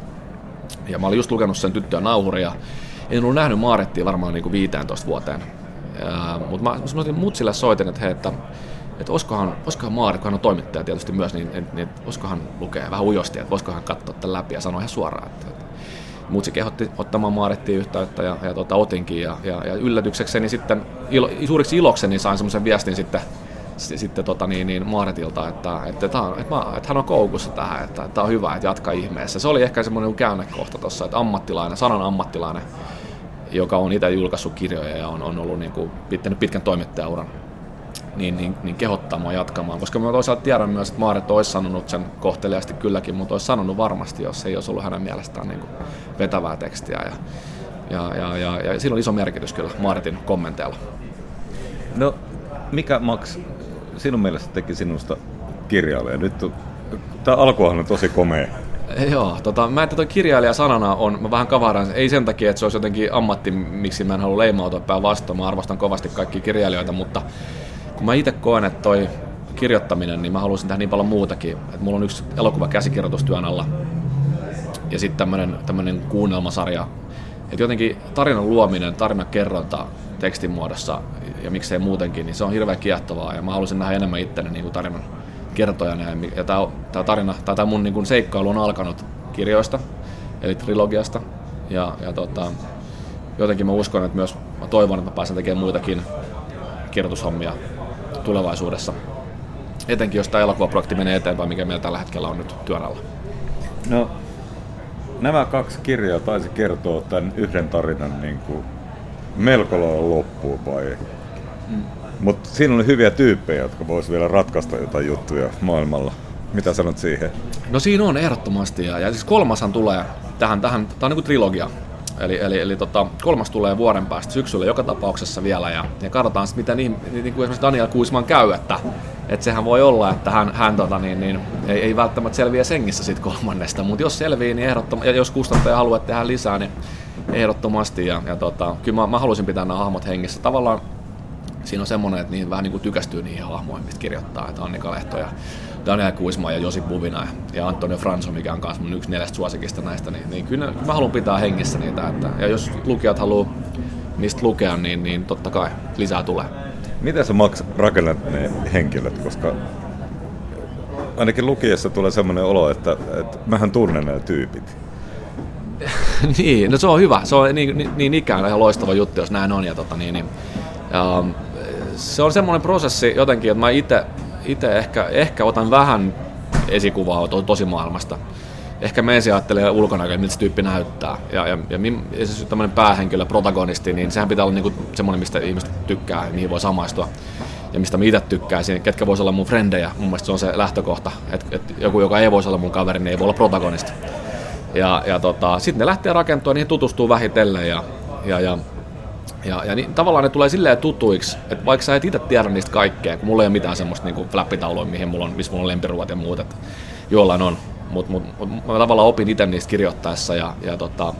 Ja mä olin just lukenut sen tyttöä nauhuria. En ollut nähnyt Maarettia varmaan niin kuin 15 vuoteen. Mutta mä, mä mutsille soitin, että hei, että että olisikohan, olisikohan Maari, kun hän on toimittaja tietysti myös, niin, niin, niin olisikohan lukee vähän ujosti, että voisikohan katsoa tämän läpi ja sanoa ihan suoraan. Että, että Mutsi kehotti ottamaan Maarettiin yhteyttä ja, ja tota, otinkin ja, ja, ja yllätyksekseni sitten ilo, suuriksi ilokseni sain semmoisen viestin sitten sitten tota, niin, niin Maaretilta, että, että, että, että, että, hän on koukussa tähän, että, että on hyvä, että jatka ihmeessä. Se oli ehkä semmoinen käännekohta tuossa, että ammattilainen, sanan ammattilainen, joka on itse julkaissut kirjoja ja on, on ollut niin kuin, pitänyt pitkän toimittajauran niin, niin, niin kehottaa mua jatkamaan. Koska mä toisaalta tiedän myös, että Maaret olisi sanonut sen kohteliaasti kylläkin, mutta olisi sanonut varmasti, jos ei olisi ollut hänen mielestään niin kuin vetävää tekstiä. Ja, ja, ja, ja, ja siinä on iso merkitys kyllä Maaretin kommenteilla. No, mikä Max sinun mielestä teki sinusta kirjailija? Nyt tämä alkuhan on tosi komea. Joo, tota, mä en kirjailija sanana on, mä vähän kavaran, ei sen takia, että se olisi jotenkin ammatti, miksi mä en halua leimautua päinvastoin, mä arvostan kovasti kaikki kirjailijoita, mutta kun mä itse koen, että toi kirjoittaminen, niin mä haluaisin tehdä niin paljon muutakin. Et mulla on yksi elokuva käsikirjoitustyön alla ja sitten tämmöinen kuunnelmasarja. Et jotenkin tarinan luominen, tarinan kerronta tekstin muodossa ja miksei muutenkin, niin se on hirveän kiehtovaa ja mä haluaisin nähdä enemmän itteni niin kuin tarinan kertojana. Ja tämä, tämä tarina, tai tämä mun niin kuin seikkailu on alkanut kirjoista, eli trilogiasta. Ja, ja tota, jotenkin mä uskon, että myös mä toivon, että mä pääsen tekemään muitakin kirjoitushommia tulevaisuudessa. Etenkin jos tämä elokuvaprojekti menee eteenpäin, mikä meillä tällä hetkellä on nyt työn alla. No, nämä kaksi kirjaa taisi kertoa tämän yhden tarinan niin kuin melko lailla loppuun vai? Mm. Mutta siinä oli hyviä tyyppejä, jotka voisivat vielä ratkaista jotain juttuja maailmalla. Mitä sanot siihen? No siinä on ehdottomasti. Ja, ja siis kolmashan tulee tähän, tähän tämä on niin kuin trilogia. Eli, eli, eli tota, kolmas tulee vuoden päästä syksyllä joka tapauksessa vielä ja, ja katsotaan sitten, miten niin, niin, niin kuin esimerkiksi Daniel Kuisman käy, että, että sehän voi olla, että hän, hän tota, niin, niin, ei, ei välttämättä selviä sengissä sit kolmannesta, mutta jos selvii, niin ehdottomasti, ja jos kustantaja haluaa tehdä lisää, niin ehdottomasti. Ja, ja tota, kyllä mä, mä haluaisin pitää nämä hahmot hengissä. Tavallaan siinä on semmoinen, että niin vähän niin kuin tykästyy niihin hahmoihin, mistä kirjoittaa, että Annika Lehto ja Daniel Kuisma ja Josi Buvina ja Antonio Franso, mikä on myös mun yksi neljästä suosikista näistä, niin, niin kyllä mä haluan pitää hengissä niitä. Että, ja jos lukijat haluaa niistä lukea, niin, niin totta kai lisää tulee. Miten sä Max rakennat ne henkilöt, koska ainakin lukiessa tulee semmoinen olo, että, että mähän tunnen nämä tyypit. niin, no se on hyvä. Se on niin, niin, niin ikään ihan loistava juttu, jos näin on. Ja, tota, niin, niin, ja, se on semmoinen prosessi jotenkin, että mä itse ehkä, ehkä otan vähän esikuvaa to, tosimaailmasta. Ehkä me ensin ajattelee ulkona, miltä se tyyppi näyttää. Ja, ja, ja, ja se tämmöinen päähenkilö, protagonisti, niin sehän pitää olla niinku semmoinen, mistä ihmiset tykkää mihin voi samaistua. Ja mistä mä itse tykkäisin, ketkä voisi olla mun frendejä. Mun mielestä se on se lähtökohta, että, että joku, joka ei voisi olla mun kaveri, niin ei voi olla protagonisti. Ja, ja tota, sitten ne lähtee rakentua, niihin tutustuu vähitellen ja, ja, ja ja, ja niin, tavallaan ne tulee silleen tutuiksi, että vaikka sä et itse tiedä niistä kaikkea, kun mulla ei ole mitään semmoista niinku flappitaulua, mihin mulla on, missä mulla on lempiruot ja muut, että jollain on. Mutta mut, mut, mä tavallaan opin itse niistä kirjoittaessa ja, ja tota,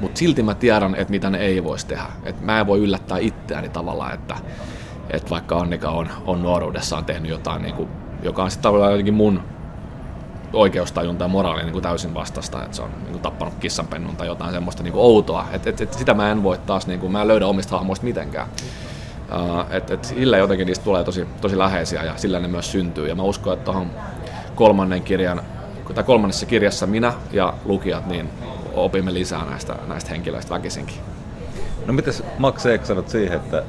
mutta silti mä tiedän, että mitä ne ei voisi tehdä. Et mä en voi yllättää itseäni tavallaan, että, että vaikka Annika on, on nuoruudessaan tehnyt jotain, niin kuin, joka on sitten tavallaan jotenkin mun oikeustajun tai moraalin niin kuin täysin vastasta, että se on niin kuin tappanut kissanpennun tai jotain semmoista niin kuin outoa. Et, et, et sitä mä en voi taas, niin kuin, mä en löydä omista hahmoista mitenkään. Uh, et, et sillä jotenkin niistä tulee tosi, tosi läheisiä ja sillä ne myös syntyy. Ja mä uskon, että tuohon kolmannen kirjan, tai kolmannessa kirjassa minä ja lukijat niin opimme lisää näistä, näistä henkilöistä väkisinkin. No mitäs Max Eek sanot siihen, että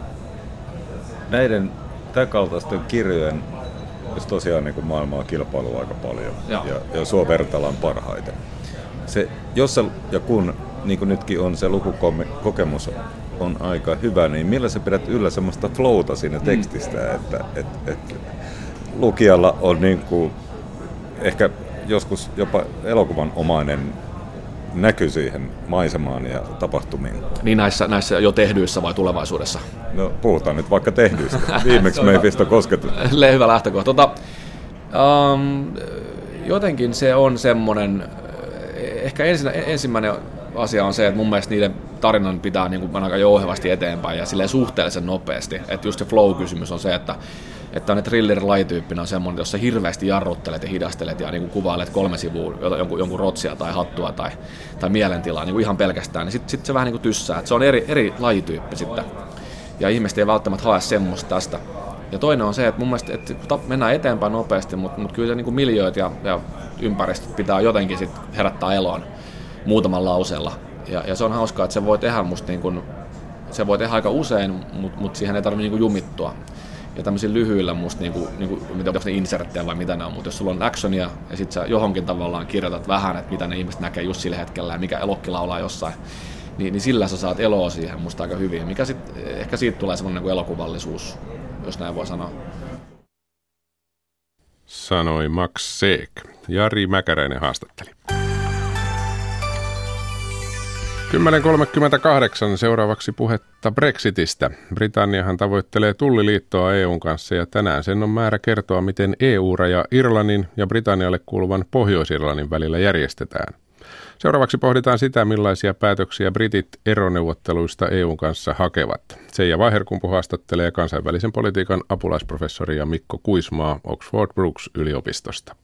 näiden tämän kaltaisten kirjojen jos tosiaan niin kuin maailmaa kilpailua aika paljon ja, ja, ja sua vertaillaan parhaiten. Se, jos se, ja kun niin kuin nytkin on se lukukokemus on aika hyvä, niin millä sä pidät yllä semmoista flowta siinä mm. tekstistä, mm. että et, et, lukijalla on niin kuin, ehkä joskus jopa elokuvan omainen näky siihen maisemaan ja tapahtumiin. Niin näissä, näissä jo tehdyissä vai tulevaisuudessa? No puhutaan nyt vaikka tehdyistä. Viimeksi me ei pistä kosketusta. Hyvä lähtökohta. Tota, um, jotenkin se on semmoinen, ehkä ensin, ensimmäinen asia on se, että mun mielestä niiden tarinan pitää niin kuin aika jouhevasti eteenpäin ja silleen suhteellisen nopeasti. Että just se flow-kysymys on se, että että on thriller-lajityyppinen on semmoinen, jossa hirveästi jarruttelet ja hidastelet ja niin kuin kuvailet kolme sivua jonkun, jonkun rotsia tai hattua tai, tai mielentilaa niin kuin ihan pelkästään, niin sitten sit se vähän niin kuin tyssää. Että se on eri, eri lajityyppi sitten. Ja ihmiset ei välttämättä hae semmoista tästä. Ja toinen on se, että mun mielestä että mennään eteenpäin nopeasti, mutta, mutta kyllä se niin miljööt ja, ja ympäristöt pitää jotenkin sit herättää eloon muutaman lauseella. Ja, ja se on hauskaa, että se voi tehdä musta niin kuin, se voi tehdä aika usein, mutta, mutta siihen ei tarvitse niin jumittua. Ja tämmöisillä lyhyillä musta, niinku, niinku, mitä onko ne inserttejä vai mitä ne on, mutta jos sulla on actionia ja sit sä johonkin tavallaan kirjoitat vähän, että mitä ne ihmiset näkee just sillä hetkellä ja mikä elokki laulaa jossain, niin, niin sillä sä saat eloa siihen musta aika hyvin. Mikä sit, ehkä siitä tulee semmoinen niin elokuvallisuus, jos näin voi sanoa. Sanoi Max Seek. Jari Mäkäräinen haastatteli. 10.38 seuraavaksi puhetta Brexitistä. Britanniahan tavoittelee tulliliittoa EUn kanssa ja tänään sen on määrä kertoa, miten EU-raja Irlannin ja Britannialle kuuluvan Pohjois-Irlannin välillä järjestetään. Seuraavaksi pohditaan sitä, millaisia päätöksiä britit eroneuvotteluista EUn kanssa hakevat. Seija Vaiherkumpu haastattelee kansainvälisen politiikan apulaisprofessoria Mikko Kuismaa Oxford Brooks yliopistosta.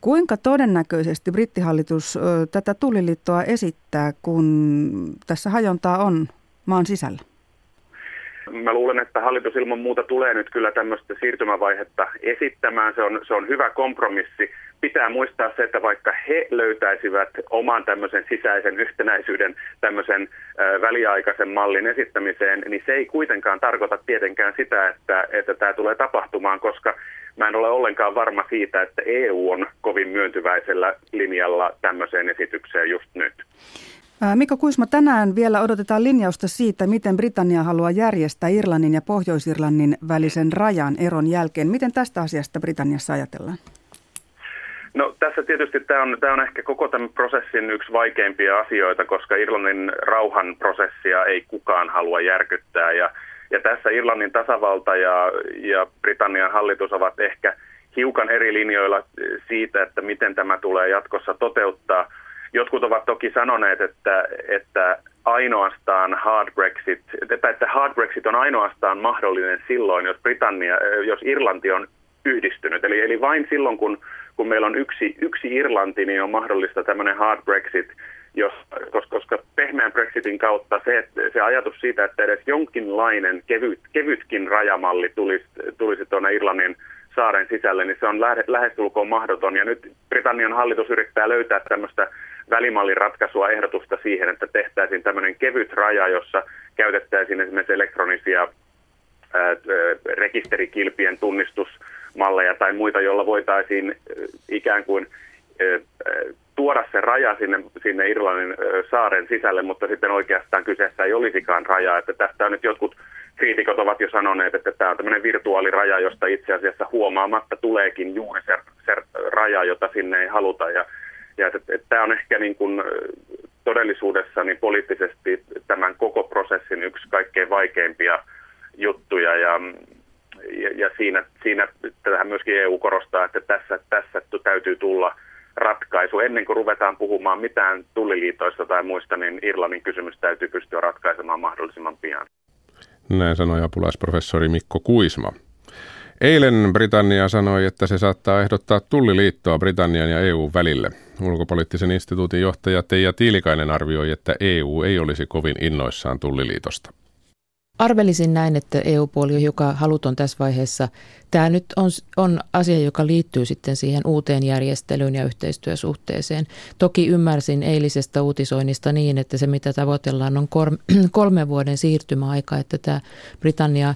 Kuinka todennäköisesti brittihallitus tätä tulliliittoa esittää, kun tässä hajontaa on maan sisällä? Mä luulen, että hallitus ilman muuta tulee nyt kyllä tämmöistä siirtymävaihetta esittämään. Se on, se on hyvä kompromissi. Pitää muistaa se, että vaikka he löytäisivät oman tämmöisen sisäisen yhtenäisyyden tämmöisen väliaikaisen mallin esittämiseen, niin se ei kuitenkaan tarkoita tietenkään sitä, että, että tämä tulee tapahtumaan, koska mä en ole ollenkaan varma siitä, että EU on kovin myöntyväisellä linjalla tämmöiseen esitykseen just nyt. Mikko Kuisma, tänään vielä odotetaan linjausta siitä, miten Britannia haluaa järjestää Irlannin ja Pohjois-Irlannin välisen rajan eron jälkeen. Miten tästä asiasta Britanniassa ajatellaan? No tässä tietysti tämä on, tämä on ehkä koko tämän prosessin yksi vaikeimpia asioita, koska Irlannin rauhan prosessia ei kukaan halua järkyttää ja ja tässä Irlannin tasavalta ja, ja Britannian hallitus ovat ehkä hiukan eri linjoilla siitä, että miten tämä tulee jatkossa toteuttaa. Jotkut ovat toki sanoneet, että, että ainoastaan hard Brexit, että hard Brexit on ainoastaan mahdollinen silloin, jos, Britannia, jos Irlanti on yhdistynyt. Eli, eli vain silloin, kun, kun meillä on yksi, yksi Irlanti, niin on mahdollista tämmöinen hard Brexit – jos, koska, koska pehmeän Brexitin kautta se, se ajatus siitä, että edes jonkinlainen kevyt, kevytkin rajamalli tulisi, tulisi tuonne Irlannin saaren sisälle, niin se on lähe, lähestulkoon mahdoton. Ja nyt Britannian hallitus yrittää löytää tämmöistä välimallin ratkaisua ehdotusta siihen, että tehtäisiin tämmöinen kevyt raja, jossa käytettäisiin esimerkiksi elektronisia rekisterikilpien tunnistusmalleja tai muita, joilla voitaisiin ikään kuin tuoda se raja sinne, sinne Irlannin saaren sisälle, mutta sitten oikeastaan kyseessä ei olisikaan raja. Että tästä on nyt jotkut kriitikot ovat jo sanoneet, että tämä on tämmöinen virtuaaliraja, josta itse asiassa huomaamatta tuleekin juuri se, se raja, jota sinne ei haluta. Ja, ja että, että tämä on ehkä niin kuin todellisuudessa niin poliittisesti tämän koko prosessin yksi kaikkein vaikeimpia juttuja. Ja, ja, ja siinä, siinä tähän myöskin EU korostaa, että tässä, tässä täytyy tulla – ratkaisu. Ennen kuin ruvetaan puhumaan mitään tulliliitoista tai muista, niin Irlannin kysymys täytyy pystyä ratkaisemaan mahdollisimman pian. Näin sanoi apulaisprofessori Mikko Kuisma. Eilen Britannia sanoi, että se saattaa ehdottaa tulliliittoa Britannian ja EU välille. Ulkopoliittisen instituutin johtaja Teija Tiilikainen arvioi, että EU ei olisi kovin innoissaan tulliliitosta. Arvelisin näin, että EU-puoli on joka haluton tässä vaiheessa. Tämä nyt on, on asia, joka liittyy sitten siihen uuteen järjestelyyn ja yhteistyösuhteeseen. Toki ymmärsin eilisestä uutisoinnista niin, että se mitä tavoitellaan on kolme vuoden siirtymäaika, että tämä Britannia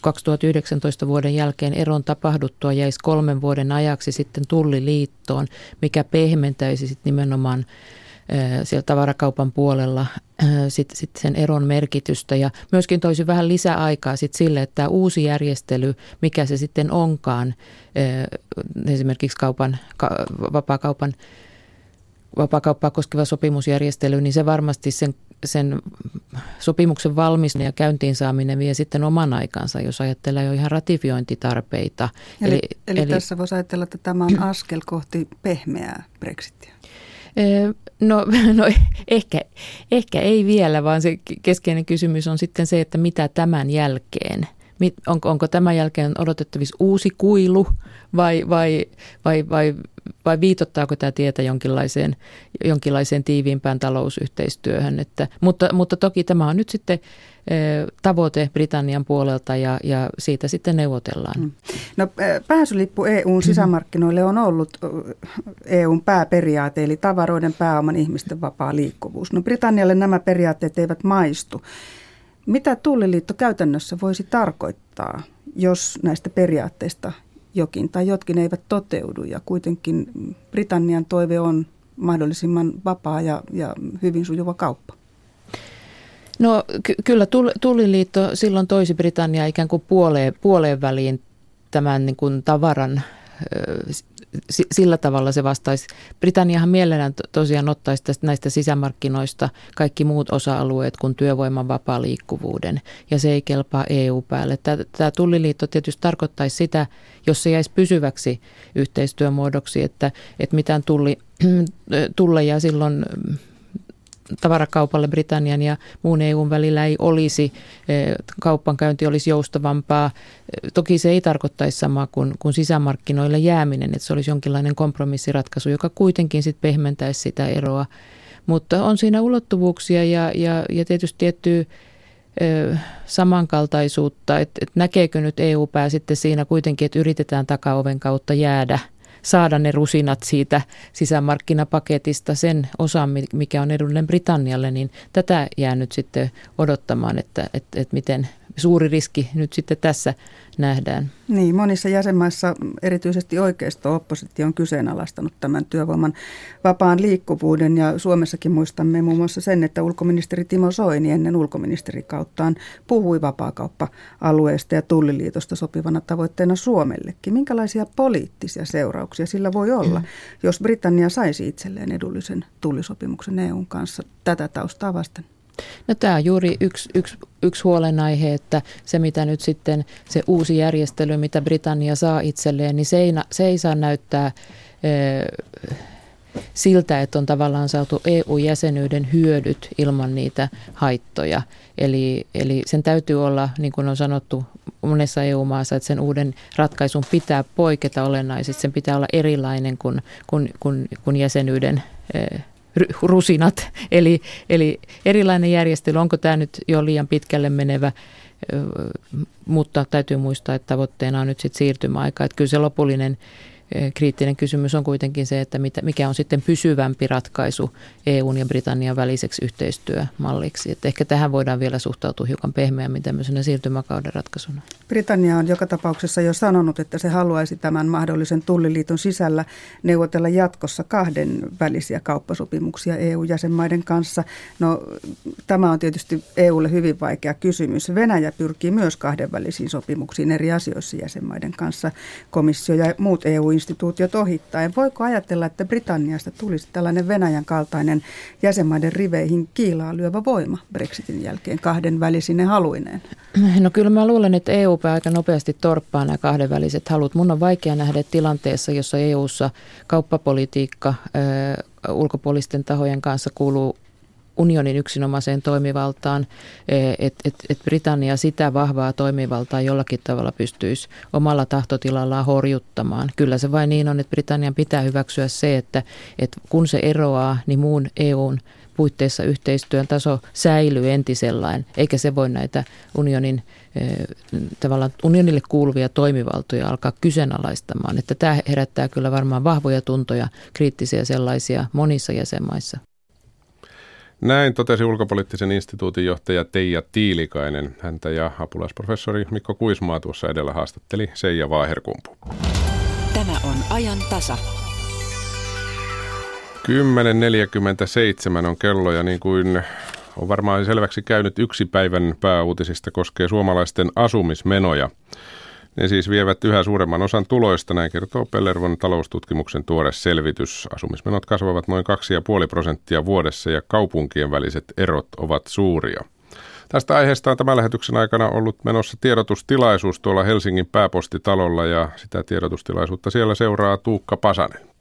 2019 vuoden jälkeen eron tapahduttua jäisi kolmen vuoden ajaksi sitten tulliliittoon, mikä pehmentäisi sitten nimenomaan siellä tavarakaupan puolella sit, sit sen eron merkitystä ja myöskin toisi vähän lisäaikaa sit sille, että tämä uusi järjestely, mikä se sitten onkaan, esimerkiksi kaupan, vapaakaupan vapaakauppaa koskeva sopimusjärjestely, niin se varmasti sen, sen sopimuksen valmistuminen ja käyntiin saaminen vie sitten oman aikansa, jos ajattelee jo ihan ratifiointitarpeita. Eli, eli, eli, eli tässä voisi ajatella, että tämä on askel kohti pehmeää Brexitia. No, no ehkä, ehkä ei vielä, vaan se keskeinen kysymys on sitten se, että mitä tämän jälkeen. Onko, onko tämän jälkeen odotettavissa uusi kuilu vai, vai, vai, vai, vai viitottaako tämä tietä jonkinlaiseen, jonkinlaiseen tiiviimpään talousyhteistyöhön. Että, mutta, mutta toki tämä on nyt sitten tavoite Britannian puolelta ja, ja siitä sitten neuvotellaan. Mm. No, pääsylippu EUn sisämarkkinoille on ollut EUn pääperiaate, eli tavaroiden, pääoman, ihmisten vapaa liikkuvuus. No Britannialle nämä periaatteet eivät maistu. Mitä Tulliliitto käytännössä voisi tarkoittaa, jos näistä periaatteista jokin tai jotkin eivät toteudu ja kuitenkin Britannian toive on mahdollisimman vapaa ja, ja hyvin sujuva kauppa? No ky- kyllä Tulliliitto silloin toisi Britannia ikään kuin puoleen, puoleen väliin tämän niin kuin tavaran sillä tavalla se vastaisi. Britanniahan mielellään tosiaan ottaisi tästä näistä sisämarkkinoista kaikki muut osa-alueet kuin työvoiman vapaa liikkuvuuden, ja se ei kelpaa EU-päälle. Tämä tulliliitto tietysti tarkoittaisi sitä, jos se jäisi pysyväksi yhteistyömuodoksi, että, että mitään tulli, tulleja silloin tavarakaupalle Britannian ja muun EUn välillä ei olisi, eh, kauppankäynti olisi joustavampaa. Eh, toki se ei tarkoittaisi samaa kuin, kuin sisämarkkinoille jääminen, että se olisi jonkinlainen kompromissiratkaisu, joka kuitenkin sitten pehmentäisi sitä eroa. Mutta on siinä ulottuvuuksia ja, ja, ja tietysti tiettyä eh, samankaltaisuutta, että, että näkeekö nyt EU-pää sitten siinä kuitenkin, että yritetään takaoven kautta jäädä – saada ne rusinat siitä sisämarkkinapaketista, sen osan, mikä on edullinen Britannialle, niin tätä jää nyt sitten odottamaan, että, että, että miten suuri riski nyt sitten tässä nähdään. Niin, monissa jäsenmaissa erityisesti oikeisto-oppositio on kyseenalaistanut tämän työvoiman vapaan liikkuvuuden ja Suomessakin muistamme muun muassa sen, että ulkoministeri Timo Soini ennen ulkoministerikauttaan puhui vapaakauppa-alueesta ja tulliliitosta sopivana tavoitteena Suomellekin. Minkälaisia poliittisia seurauksia sillä voi olla, mm. jos Britannia saisi itselleen edullisen tullisopimuksen EUn kanssa tätä taustaa vasten? No tämä on juuri yksi, yksi, yksi huolenaihe, että se mitä nyt sitten se uusi järjestely, mitä Britannia saa itselleen, niin se ei, se ei saa näyttää ö, siltä, että on tavallaan saatu EU-jäsenyyden hyödyt ilman niitä haittoja. Eli, eli sen täytyy olla, niin kuin on sanottu monessa EU-maassa, että sen uuden ratkaisun pitää poiketa olennaisesti. Sen pitää olla erilainen kuin, kuin, kuin, kuin jäsenyyden rusinat. Eli, eli erilainen järjestely, onko tämä nyt jo liian pitkälle menevä, mutta täytyy muistaa, että tavoitteena on nyt sitten siirtymäaika. Että kyllä se lopullinen kriittinen kysymys on kuitenkin se, että mikä on sitten pysyvämpi ratkaisu EUn ja Britannian väliseksi yhteistyömalliksi. Että ehkä tähän voidaan vielä suhtautua hiukan pehmeämmin tämmöisenä siirtymäkauden ratkaisuna. Britannia on joka tapauksessa jo sanonut, että se haluaisi tämän mahdollisen tulliliiton sisällä neuvotella jatkossa kahden välisiä kauppasopimuksia EU-jäsenmaiden kanssa. No, tämä on tietysti EUlle hyvin vaikea kysymys. Venäjä pyrkii myös kahdenvälisiin sopimuksiin eri asioissa jäsenmaiden kanssa. Komissio ja muut EU-instituutiot ohittaen. Voiko ajatella, että Britanniasta tulisi tällainen Venäjän kaltainen jäsenmaiden riveihin kiilaa lyövä voima Brexitin jälkeen kahden välisine haluineen? No kyllä mä luulen, että EU aika nopeasti torppaa nämä kahdenväliset halut. Mun on vaikea nähdä tilanteessa, jossa EUssa kauppapolitiikka ulkopuolisten tahojen kanssa kuuluu unionin yksinomaiseen toimivaltaan, että et, et Britannia sitä vahvaa toimivaltaa jollakin tavalla pystyisi omalla tahtotilallaan horjuttamaan. Kyllä se vain niin on, että Britannian pitää hyväksyä se, että, että kun se eroaa, niin muun EUn puitteissa yhteistyön taso säilyy entisellään, eikä se voi näitä unionin tavallaan unionille kuuluvia toimivaltoja alkaa kyseenalaistamaan. Että tämä herättää kyllä varmaan vahvoja tuntoja, kriittisiä sellaisia monissa jäsenmaissa. Näin totesi ulkopoliittisen instituutin johtaja Teija Tiilikainen. Häntä ja apulaisprofessori Mikko Kuismaa tuossa edellä haastatteli Seija Vaaherkumpu. Tämä on ajan tasa. 10.47 on kello ja niin kuin on varmaan selväksi käynyt yksi päivän pääuutisista koskee suomalaisten asumismenoja. Ne siis vievät yhä suuremman osan tuloista, näin kertoo Pellervon taloustutkimuksen tuore selvitys. Asumismenot kasvavat noin 2,5 prosenttia vuodessa ja kaupunkien väliset erot ovat suuria. Tästä aiheesta on tämän lähetyksen aikana ollut menossa tiedotustilaisuus tuolla Helsingin pääpostitalolla ja sitä tiedotustilaisuutta siellä seuraa Tuukka Pasanen.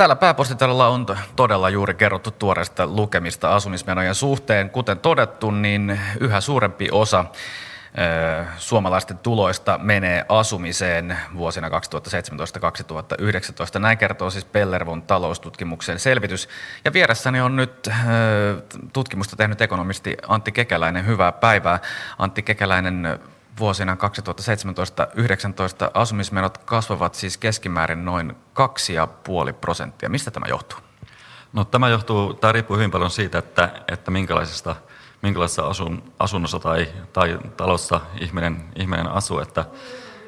Täällä pääpostitalolla on todella juuri kerrottu tuoreista lukemista asumismenojen suhteen. Kuten todettu, niin yhä suurempi osa suomalaisten tuloista menee asumiseen vuosina 2017-2019. Näin kertoo siis Pellervon taloustutkimuksen selvitys. Ja vieressäni on nyt tutkimusta tehnyt ekonomisti Antti Kekäläinen. Hyvää päivää. Antti Kekäläinen, vuosina 2017-2019 asumismenot kasvavat siis keskimäärin noin 2,5 prosenttia. Mistä tämä johtuu? No, tämä johtuu, tämä riippuu hyvin paljon siitä, että, että minkälaisesta, minkälaisessa asun, asunnossa tai, tai talossa ihminen, ihminen asuu. Että,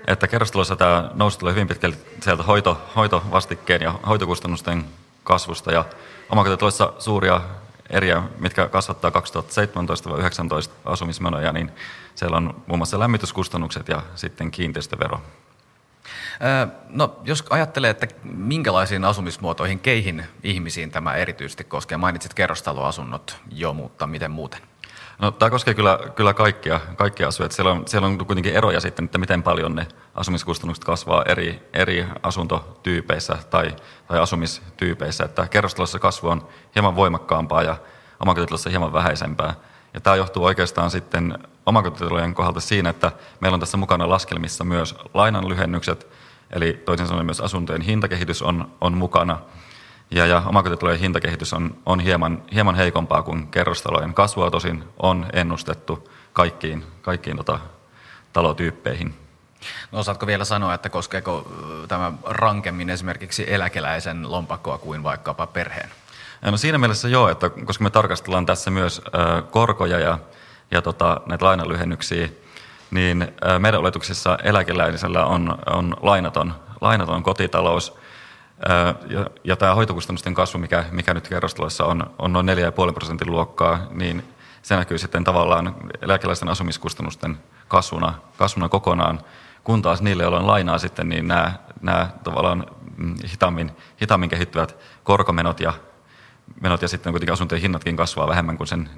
että kerrostalossa tämä nousu tulee hyvin pitkälti sieltä hoito, hoitovastikkeen ja hoitokustannusten kasvusta ja omakotitaloissa suuria eriä, mitkä kasvattaa 2017-2019 asumismenoja, niin siellä on muun muassa lämmityskustannukset ja sitten kiinteistövero. No, jos ajattelee, että minkälaisiin asumismuotoihin, keihin ihmisiin tämä erityisesti koskee, mainitsit kerrostaloasunnot jo, mutta miten muuten? No, tämä koskee kyllä, kyllä kaikkia, kaikkia asuja. Siellä on, siellä on kuitenkin eroja sitten, että miten paljon ne asumiskustannukset kasvaa eri, eri asuntotyypeissä tai, tai asumistyypeissä. Että kerrostalossa kasvu on hieman voimakkaampaa ja omakotitalossa hieman vähäisempää. Ja tämä johtuu oikeastaan sitten omakotitalojen kohdalta siinä, että meillä on tässä mukana laskelmissa myös lainanlyhennykset, eli toisin sanoen myös asuntojen hintakehitys on, on mukana – ja, ja omakotitalojen hintakehitys on, on hieman, hieman heikompaa kuin kerrostalojen. Kasvua tosin on ennustettu kaikkiin, kaikkiin tota, talotyyppeihin. No osaatko vielä sanoa, että koskeeko tämä rankemmin esimerkiksi eläkeläisen lompakkoa kuin vaikkapa perheen? No siinä mielessä joo, että koska me tarkastellaan tässä myös korkoja ja, ja tota, näitä lainalyhennyksiä, niin meidän oletuksissa eläkeläisellä on, on lainaton, lainaton kotitalous – ja, ja tämä hoitokustannusten kasvu, mikä, mikä nyt kerrostaloissa on, on noin 4,5 prosentin luokkaa, niin se näkyy sitten tavallaan eläkeläisten asumiskustannusten kasvuna, kasvuna kokonaan, kun taas niille, joilla on lainaa sitten, niin nämä, nämä tavallaan mm, hitaammin, hitaammin kehittyvät korkomenot ja, menot ja sitten kuitenkin asuntojen hinnatkin kasvaa vähemmän kuin sen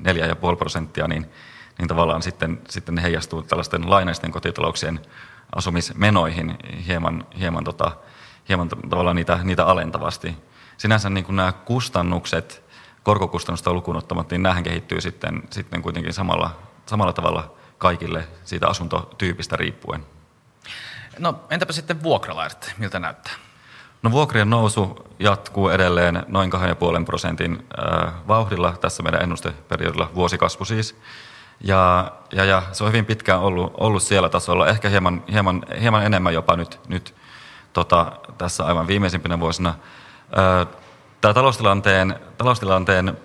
4,5 prosenttia, niin, niin tavallaan sitten, sitten ne heijastuu tällaisten lainaisten kotitalouksien asumismenoihin hieman, hieman tota, hieman tavallaan niitä, niitä alentavasti. Sinänsä niin kuin nämä kustannukset, korkokustannusta lukuun ottamatta, niin nämähän kehittyy sitten, sitten kuitenkin samalla, samalla tavalla kaikille siitä asuntotyypistä riippuen. No entäpä sitten vuokralaiset, miltä näyttää? No vuokrien nousu jatkuu edelleen noin 2,5 prosentin vauhdilla tässä meidän ennusteperiodilla, vuosikasvu siis. Ja, ja, ja se on hyvin pitkään ollut, ollut siellä tasolla, ehkä hieman, hieman, hieman enemmän jopa nyt, nyt tota, tässä aivan viimeisimpinä vuosina. Tämä taloustilanteen, taloustilanteen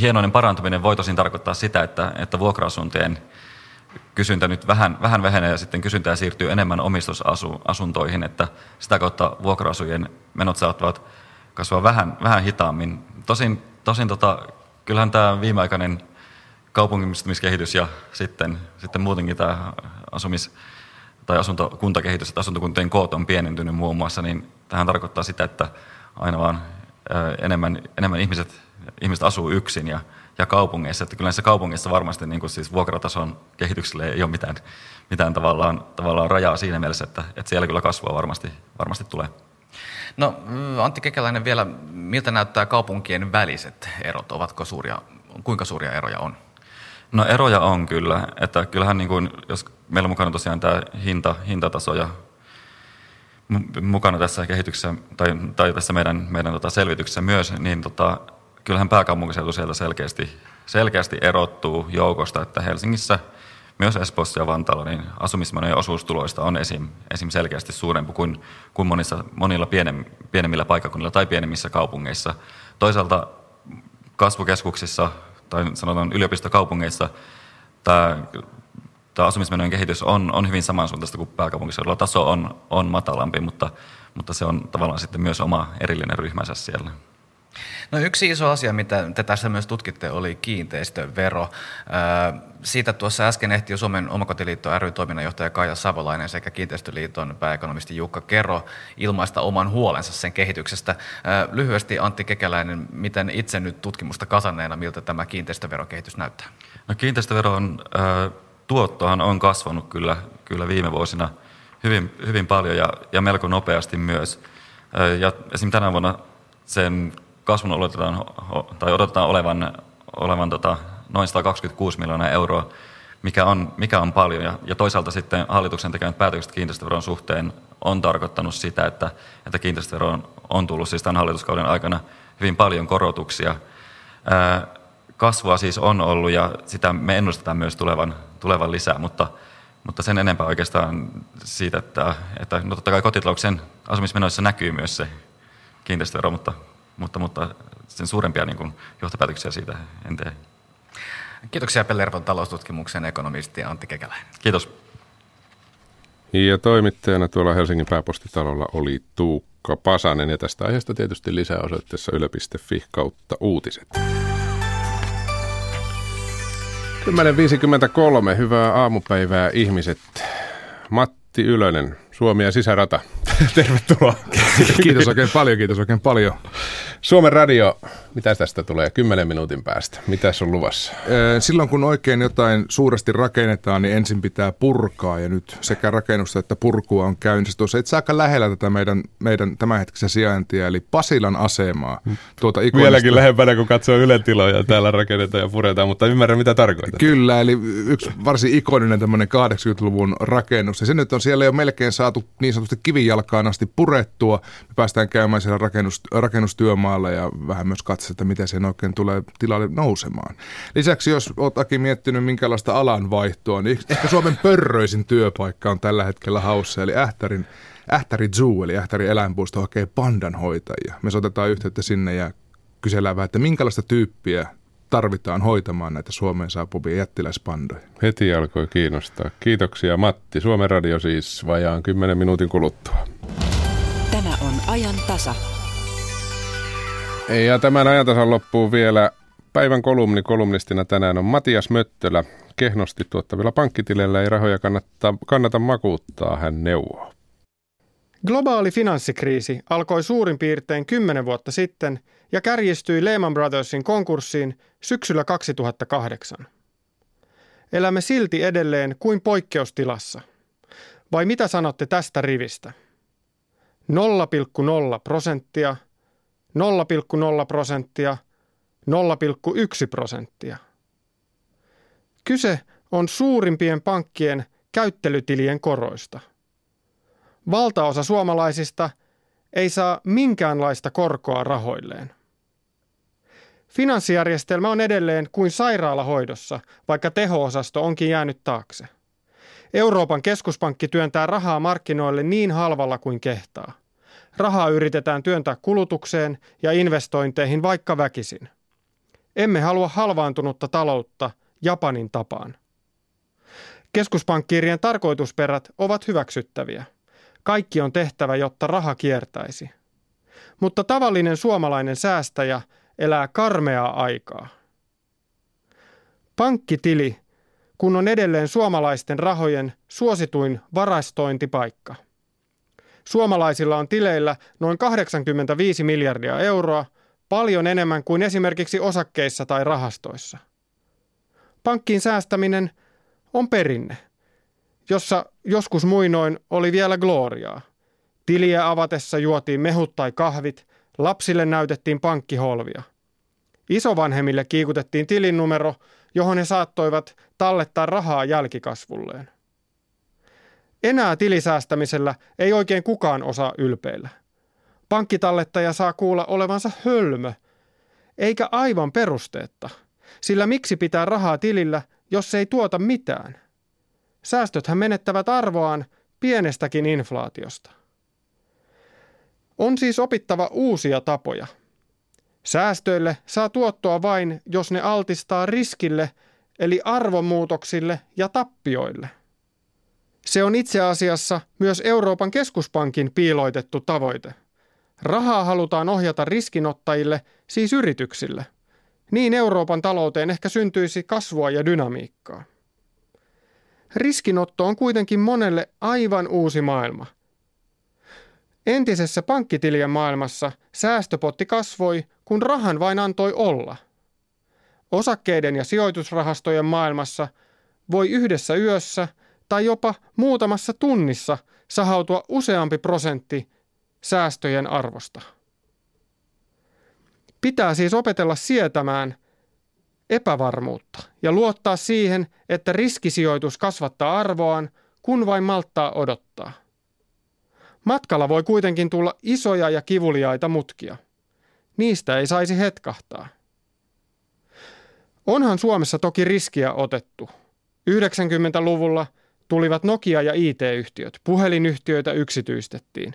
hienoinen parantuminen voi tosin tarkoittaa sitä, että, että vuokra-asuntojen kysyntä nyt vähän, vähän vähenee ja sitten kysyntää siirtyy enemmän omistusasuntoihin, että sitä kautta vuokra-asujen menot saattavat kasvaa vähän, vähän hitaammin. Tosin, tosin tota, kyllähän tämä viimeaikainen kaupungistumiskehitys ja sitten, sitten muutenkin tämä asumis, tai asuntokuntakehitys, että asuntokuntien koot on pienentynyt muun muassa, niin tähän tarkoittaa sitä, että aina vaan enemmän, enemmän ihmiset, ihmiset asuu yksin ja, ja kaupungeissa. Että kyllä näissä kaupungeissa varmasti niin kuin siis vuokratason kehitykselle ei ole mitään, mitään tavallaan, tavallaan rajaa siinä mielessä, että, että siellä kyllä kasvua varmasti, varmasti tulee. No Antti Kekäläinen vielä, miltä näyttää kaupunkien väliset erot? Ovatko suuria, kuinka suuria eroja on? No eroja on kyllä, että kyllähän niin kuin, jos meillä mukana tosiaan tämä hinta, hintataso ja mukana tässä kehityksessä tai, tai tässä meidän, meidän tota selvityksessä myös, niin tota, kyllähän pääkaupunkiseutu sieltä selkeästi, selkeästi erottuu joukosta, että Helsingissä, myös Espoossa ja Vantaalla, niin asumismenojen osuustuloista on esim, esim selkeästi suurempi kuin, kuin monissa, monilla pienem, pienemmillä paikkakunnilla tai pienemmissä kaupungeissa. Toisaalta kasvukeskuksissa tai sanotaan yliopistokaupungeissa tämä, tämä asumismenojen kehitys on, on hyvin samansuuntaista kuin pääkaupunkiseudulla. Taso on, on matalampi, mutta, mutta se on tavallaan sitten myös oma erillinen ryhmänsä siellä. No yksi iso asia, mitä te tässä myös tutkitte, oli kiinteistövero. Siitä tuossa äsken ehti jo Suomen omakotiliitto ry toiminnanjohtaja Kaija Savolainen sekä Kiinteistöliiton pääekonomisti Jukka Kero ilmaista oman huolensa sen kehityksestä. Lyhyesti Antti Kekäläinen, miten itse nyt tutkimusta kasanneena, miltä tämä kiinteistöverokehitys näyttää? No kiinteistöveron äh, tuottohan on kasvanut kyllä, kyllä viime vuosina hyvin, hyvin paljon ja, ja melko nopeasti myös. Ja esimerkiksi tänä vuonna sen kasvun odotetaan, tai odotetaan olevan, olevan tota, noin 126 miljoonaa euroa, mikä on, mikä on paljon. Ja, ja toisaalta sitten hallituksen tekemät päätökset kiinteistöveron suhteen on tarkoittanut sitä, että, että kiinteistöveroon on tullut siis tämän hallituskauden aikana hyvin paljon korotuksia. Kasvua siis on ollut ja sitä me ennustetaan myös tulevan, tulevan lisää, mutta, mutta sen enempää oikeastaan siitä, että, että no totta kai kotitalouksen asumismenoissa näkyy myös se kiinteistövero, mutta, mutta, mutta sen suurempia niin kuin, johtopäätöksiä siitä en tee. Kiitoksia Pellervon taloustutkimuksen ekonomisti Antti Kekäläinen. Kiitos. Ja toimittajana tuolla Helsingin pääpostitalolla oli Tuukka Pasanen ja tästä aiheesta tietysti lisää osoitteessa yle.fi kautta uutiset. 10.53, hyvää aamupäivää ihmiset. Matti Ylönen, Suomi ja sisärata. Tervetuloa. Kiitos oikein paljon, kiitos oikein paljon. Suomen radio, mitä tästä tulee 10 minuutin päästä? Mitä on luvassa? Silloin kun oikein jotain suuresti rakennetaan, niin ensin pitää purkaa ja nyt sekä rakennusta että purkua on käynnissä. Tuossa itse aika lähellä tätä meidän, meidän tämänhetkistä sijaintia, eli Pasilan asemaa. Tuota ikonista... Vieläkin lähempänä, kun katsoo Ylen tiloja, täällä rakennetaan ja puretaan, mutta ymmärrän mitä tarkoittaa. Kyllä, eli yksi varsin ikoninen tämmöinen 80-luvun rakennus. Ja se nyt on siellä jo melkein saatu niin sanotusti kivijalkaan asti purettua. Me päästään käymään siellä rakennus, rakennustyömaalla ja vähän myös katsoa, että miten sen oikein tulee tilalle nousemaan. Lisäksi jos olet miettinyt minkälaista alanvaihtoa, niin ehkä Suomen pörröisin työpaikka on tällä hetkellä haussa, eli Ähtärin Ähtäri Zoo, eli Ähtäri eläinpuisto hakee pandanhoitajia. Me sotetaan yhteyttä sinne ja kysellään vähän, että minkälaista tyyppiä tarvitaan hoitamaan näitä Suomeen saapuvia jättiläispandoja. Heti alkoi kiinnostaa. Kiitoksia Matti. Suomen radio siis vajaan 10 minuutin kuluttua. Tämä on ajan tasa. Ja tämän ajantasan loppuu vielä päivän kolumni. Kolumnistina tänään on Matias Möttölä. Kehnosti tuottavilla pankkitileillä ei rahoja kannata, kannata makuuttaa, hän neuvoo. Globaali finanssikriisi alkoi suurin piirtein 10 vuotta sitten ja kärjistyi Lehman Brothersin konkurssiin syksyllä 2008. Elämme silti edelleen kuin poikkeustilassa. Vai mitä sanotte tästä rivistä? 0,0 prosenttia, 0,0 prosenttia, 0,1 prosenttia. Kyse on suurimpien pankkien käyttelytilien koroista. Valtaosa suomalaisista ei saa minkäänlaista korkoa rahoilleen. Finanssijärjestelmä on edelleen kuin sairaalahoidossa, vaikka teho-osasto onkin jäänyt taakse. Euroopan keskuspankki työntää rahaa markkinoille niin halvalla kuin kehtaa. Rahaa yritetään työntää kulutukseen ja investointeihin vaikka väkisin. Emme halua halvaantunutta taloutta Japanin tapaan. Keskuspankkiirien tarkoitusperät ovat hyväksyttäviä. Kaikki on tehtävä, jotta raha kiertäisi. Mutta tavallinen suomalainen säästäjä elää karmeaa aikaa. Pankkitili, kun on edelleen suomalaisten rahojen suosituin varastointipaikka. Suomalaisilla on tileillä noin 85 miljardia euroa, paljon enemmän kuin esimerkiksi osakkeissa tai rahastoissa. Pankkiin säästäminen on perinne, jossa joskus muinoin oli vielä gloriaa. Tiliä avatessa juotiin mehut tai kahvit, lapsille näytettiin pankkiholvia. Isovanhemmille kiikutettiin tilinnumero, johon he saattoivat tallettaa rahaa jälkikasvulleen. Enää tilisäästämisellä ei oikein kukaan osaa ylpeillä. Pankkitallettaja saa kuulla olevansa hölmö, eikä aivan perusteetta, sillä miksi pitää rahaa tilillä, jos se ei tuota mitään? Säästöthän menettävät arvoaan pienestäkin inflaatiosta. On siis opittava uusia tapoja. Säästöille saa tuottoa vain, jos ne altistaa riskille, eli arvomuutoksille ja tappioille. Se on itse asiassa myös Euroopan keskuspankin piiloitettu tavoite. Rahaa halutaan ohjata riskinottajille, siis yrityksille. Niin Euroopan talouteen ehkä syntyisi kasvua ja dynamiikkaa. Riskinotto on kuitenkin monelle aivan uusi maailma. Entisessä pankkitilien maailmassa säästöpotti kasvoi, kun rahan vain antoi olla. Osakkeiden ja sijoitusrahastojen maailmassa voi yhdessä yössä tai jopa muutamassa tunnissa sahautua useampi prosentti säästöjen arvosta. Pitää siis opetella sietämään epävarmuutta ja luottaa siihen, että riskisijoitus kasvattaa arvoaan, kun vain malttaa odottaa. Matkalla voi kuitenkin tulla isoja ja kivuliaita mutkia. Niistä ei saisi hetkahtaa. Onhan Suomessa toki riskiä otettu. 90-luvulla tulivat Nokia ja IT-yhtiöt, puhelinyhtiöitä yksityistettiin.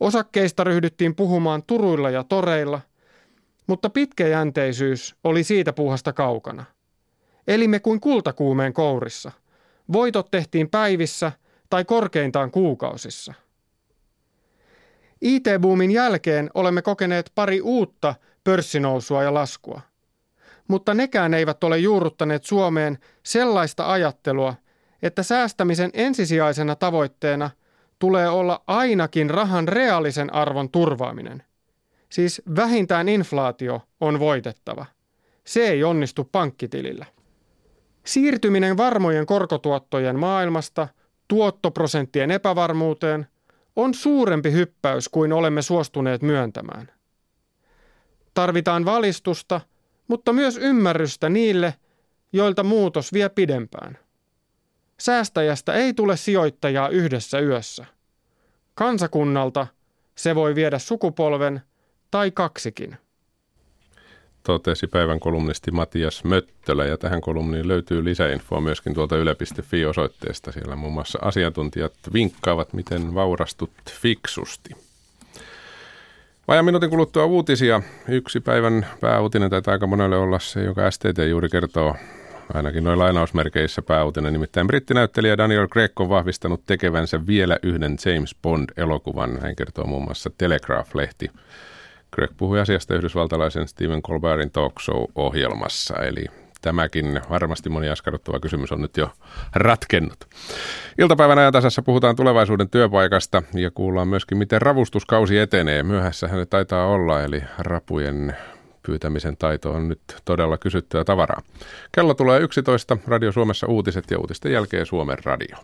Osakkeista ryhdyttiin puhumaan turuilla ja toreilla, mutta pitkäjänteisyys oli siitä puuhasta kaukana. Elimme kuin kultakuumeen kourissa. Voitot tehtiin päivissä tai korkeintaan kuukausissa. IT-boomin jälkeen olemme kokeneet pari uutta pörssinousua ja laskua – mutta nekään eivät ole juurruttaneet Suomeen sellaista ajattelua, että säästämisen ensisijaisena tavoitteena tulee olla ainakin rahan reaalisen arvon turvaaminen. Siis vähintään inflaatio on voitettava. Se ei onnistu pankkitilillä. Siirtyminen varmojen korkotuottojen maailmasta tuottoprosenttien epävarmuuteen on suurempi hyppäys kuin olemme suostuneet myöntämään. Tarvitaan valistusta – mutta myös ymmärrystä niille, joilta muutos vie pidempään. Säästäjästä ei tule sijoittajaa yhdessä yössä. Kansakunnalta se voi viedä sukupolven tai kaksikin. Totesi päivän kolumnisti Matias Möttölä ja tähän kolumniin löytyy lisäinfoa myöskin tuolta yle.fi-osoitteesta. Siellä muun muassa asiantuntijat vinkkaavat, miten vaurastut fiksusti. Vajan minuutin kuluttua uutisia. Yksi päivän pääuutinen taitaa aika monelle olla se, joka STT juuri kertoo ainakin noin lainausmerkeissä pääuutinen. Nimittäin brittinäyttelijä Daniel Craig on vahvistanut tekevänsä vielä yhden James Bond-elokuvan. Hän kertoo muun muassa Telegraph-lehti. Craig puhui asiasta yhdysvaltalaisen Stephen Colbertin talk show-ohjelmassa, eli tämäkin varmasti moni askarruttava kysymys on nyt jo ratkennut. Iltapäivän ajan tasassa puhutaan tulevaisuuden työpaikasta ja kuullaan myöskin, miten ravustuskausi etenee. Myöhässä hän taitaa olla, eli rapujen pyytämisen taito on nyt todella kysyttyä tavaraa. Kello tulee 11, Radio Suomessa uutiset ja uutisten jälkeen Suomen radio.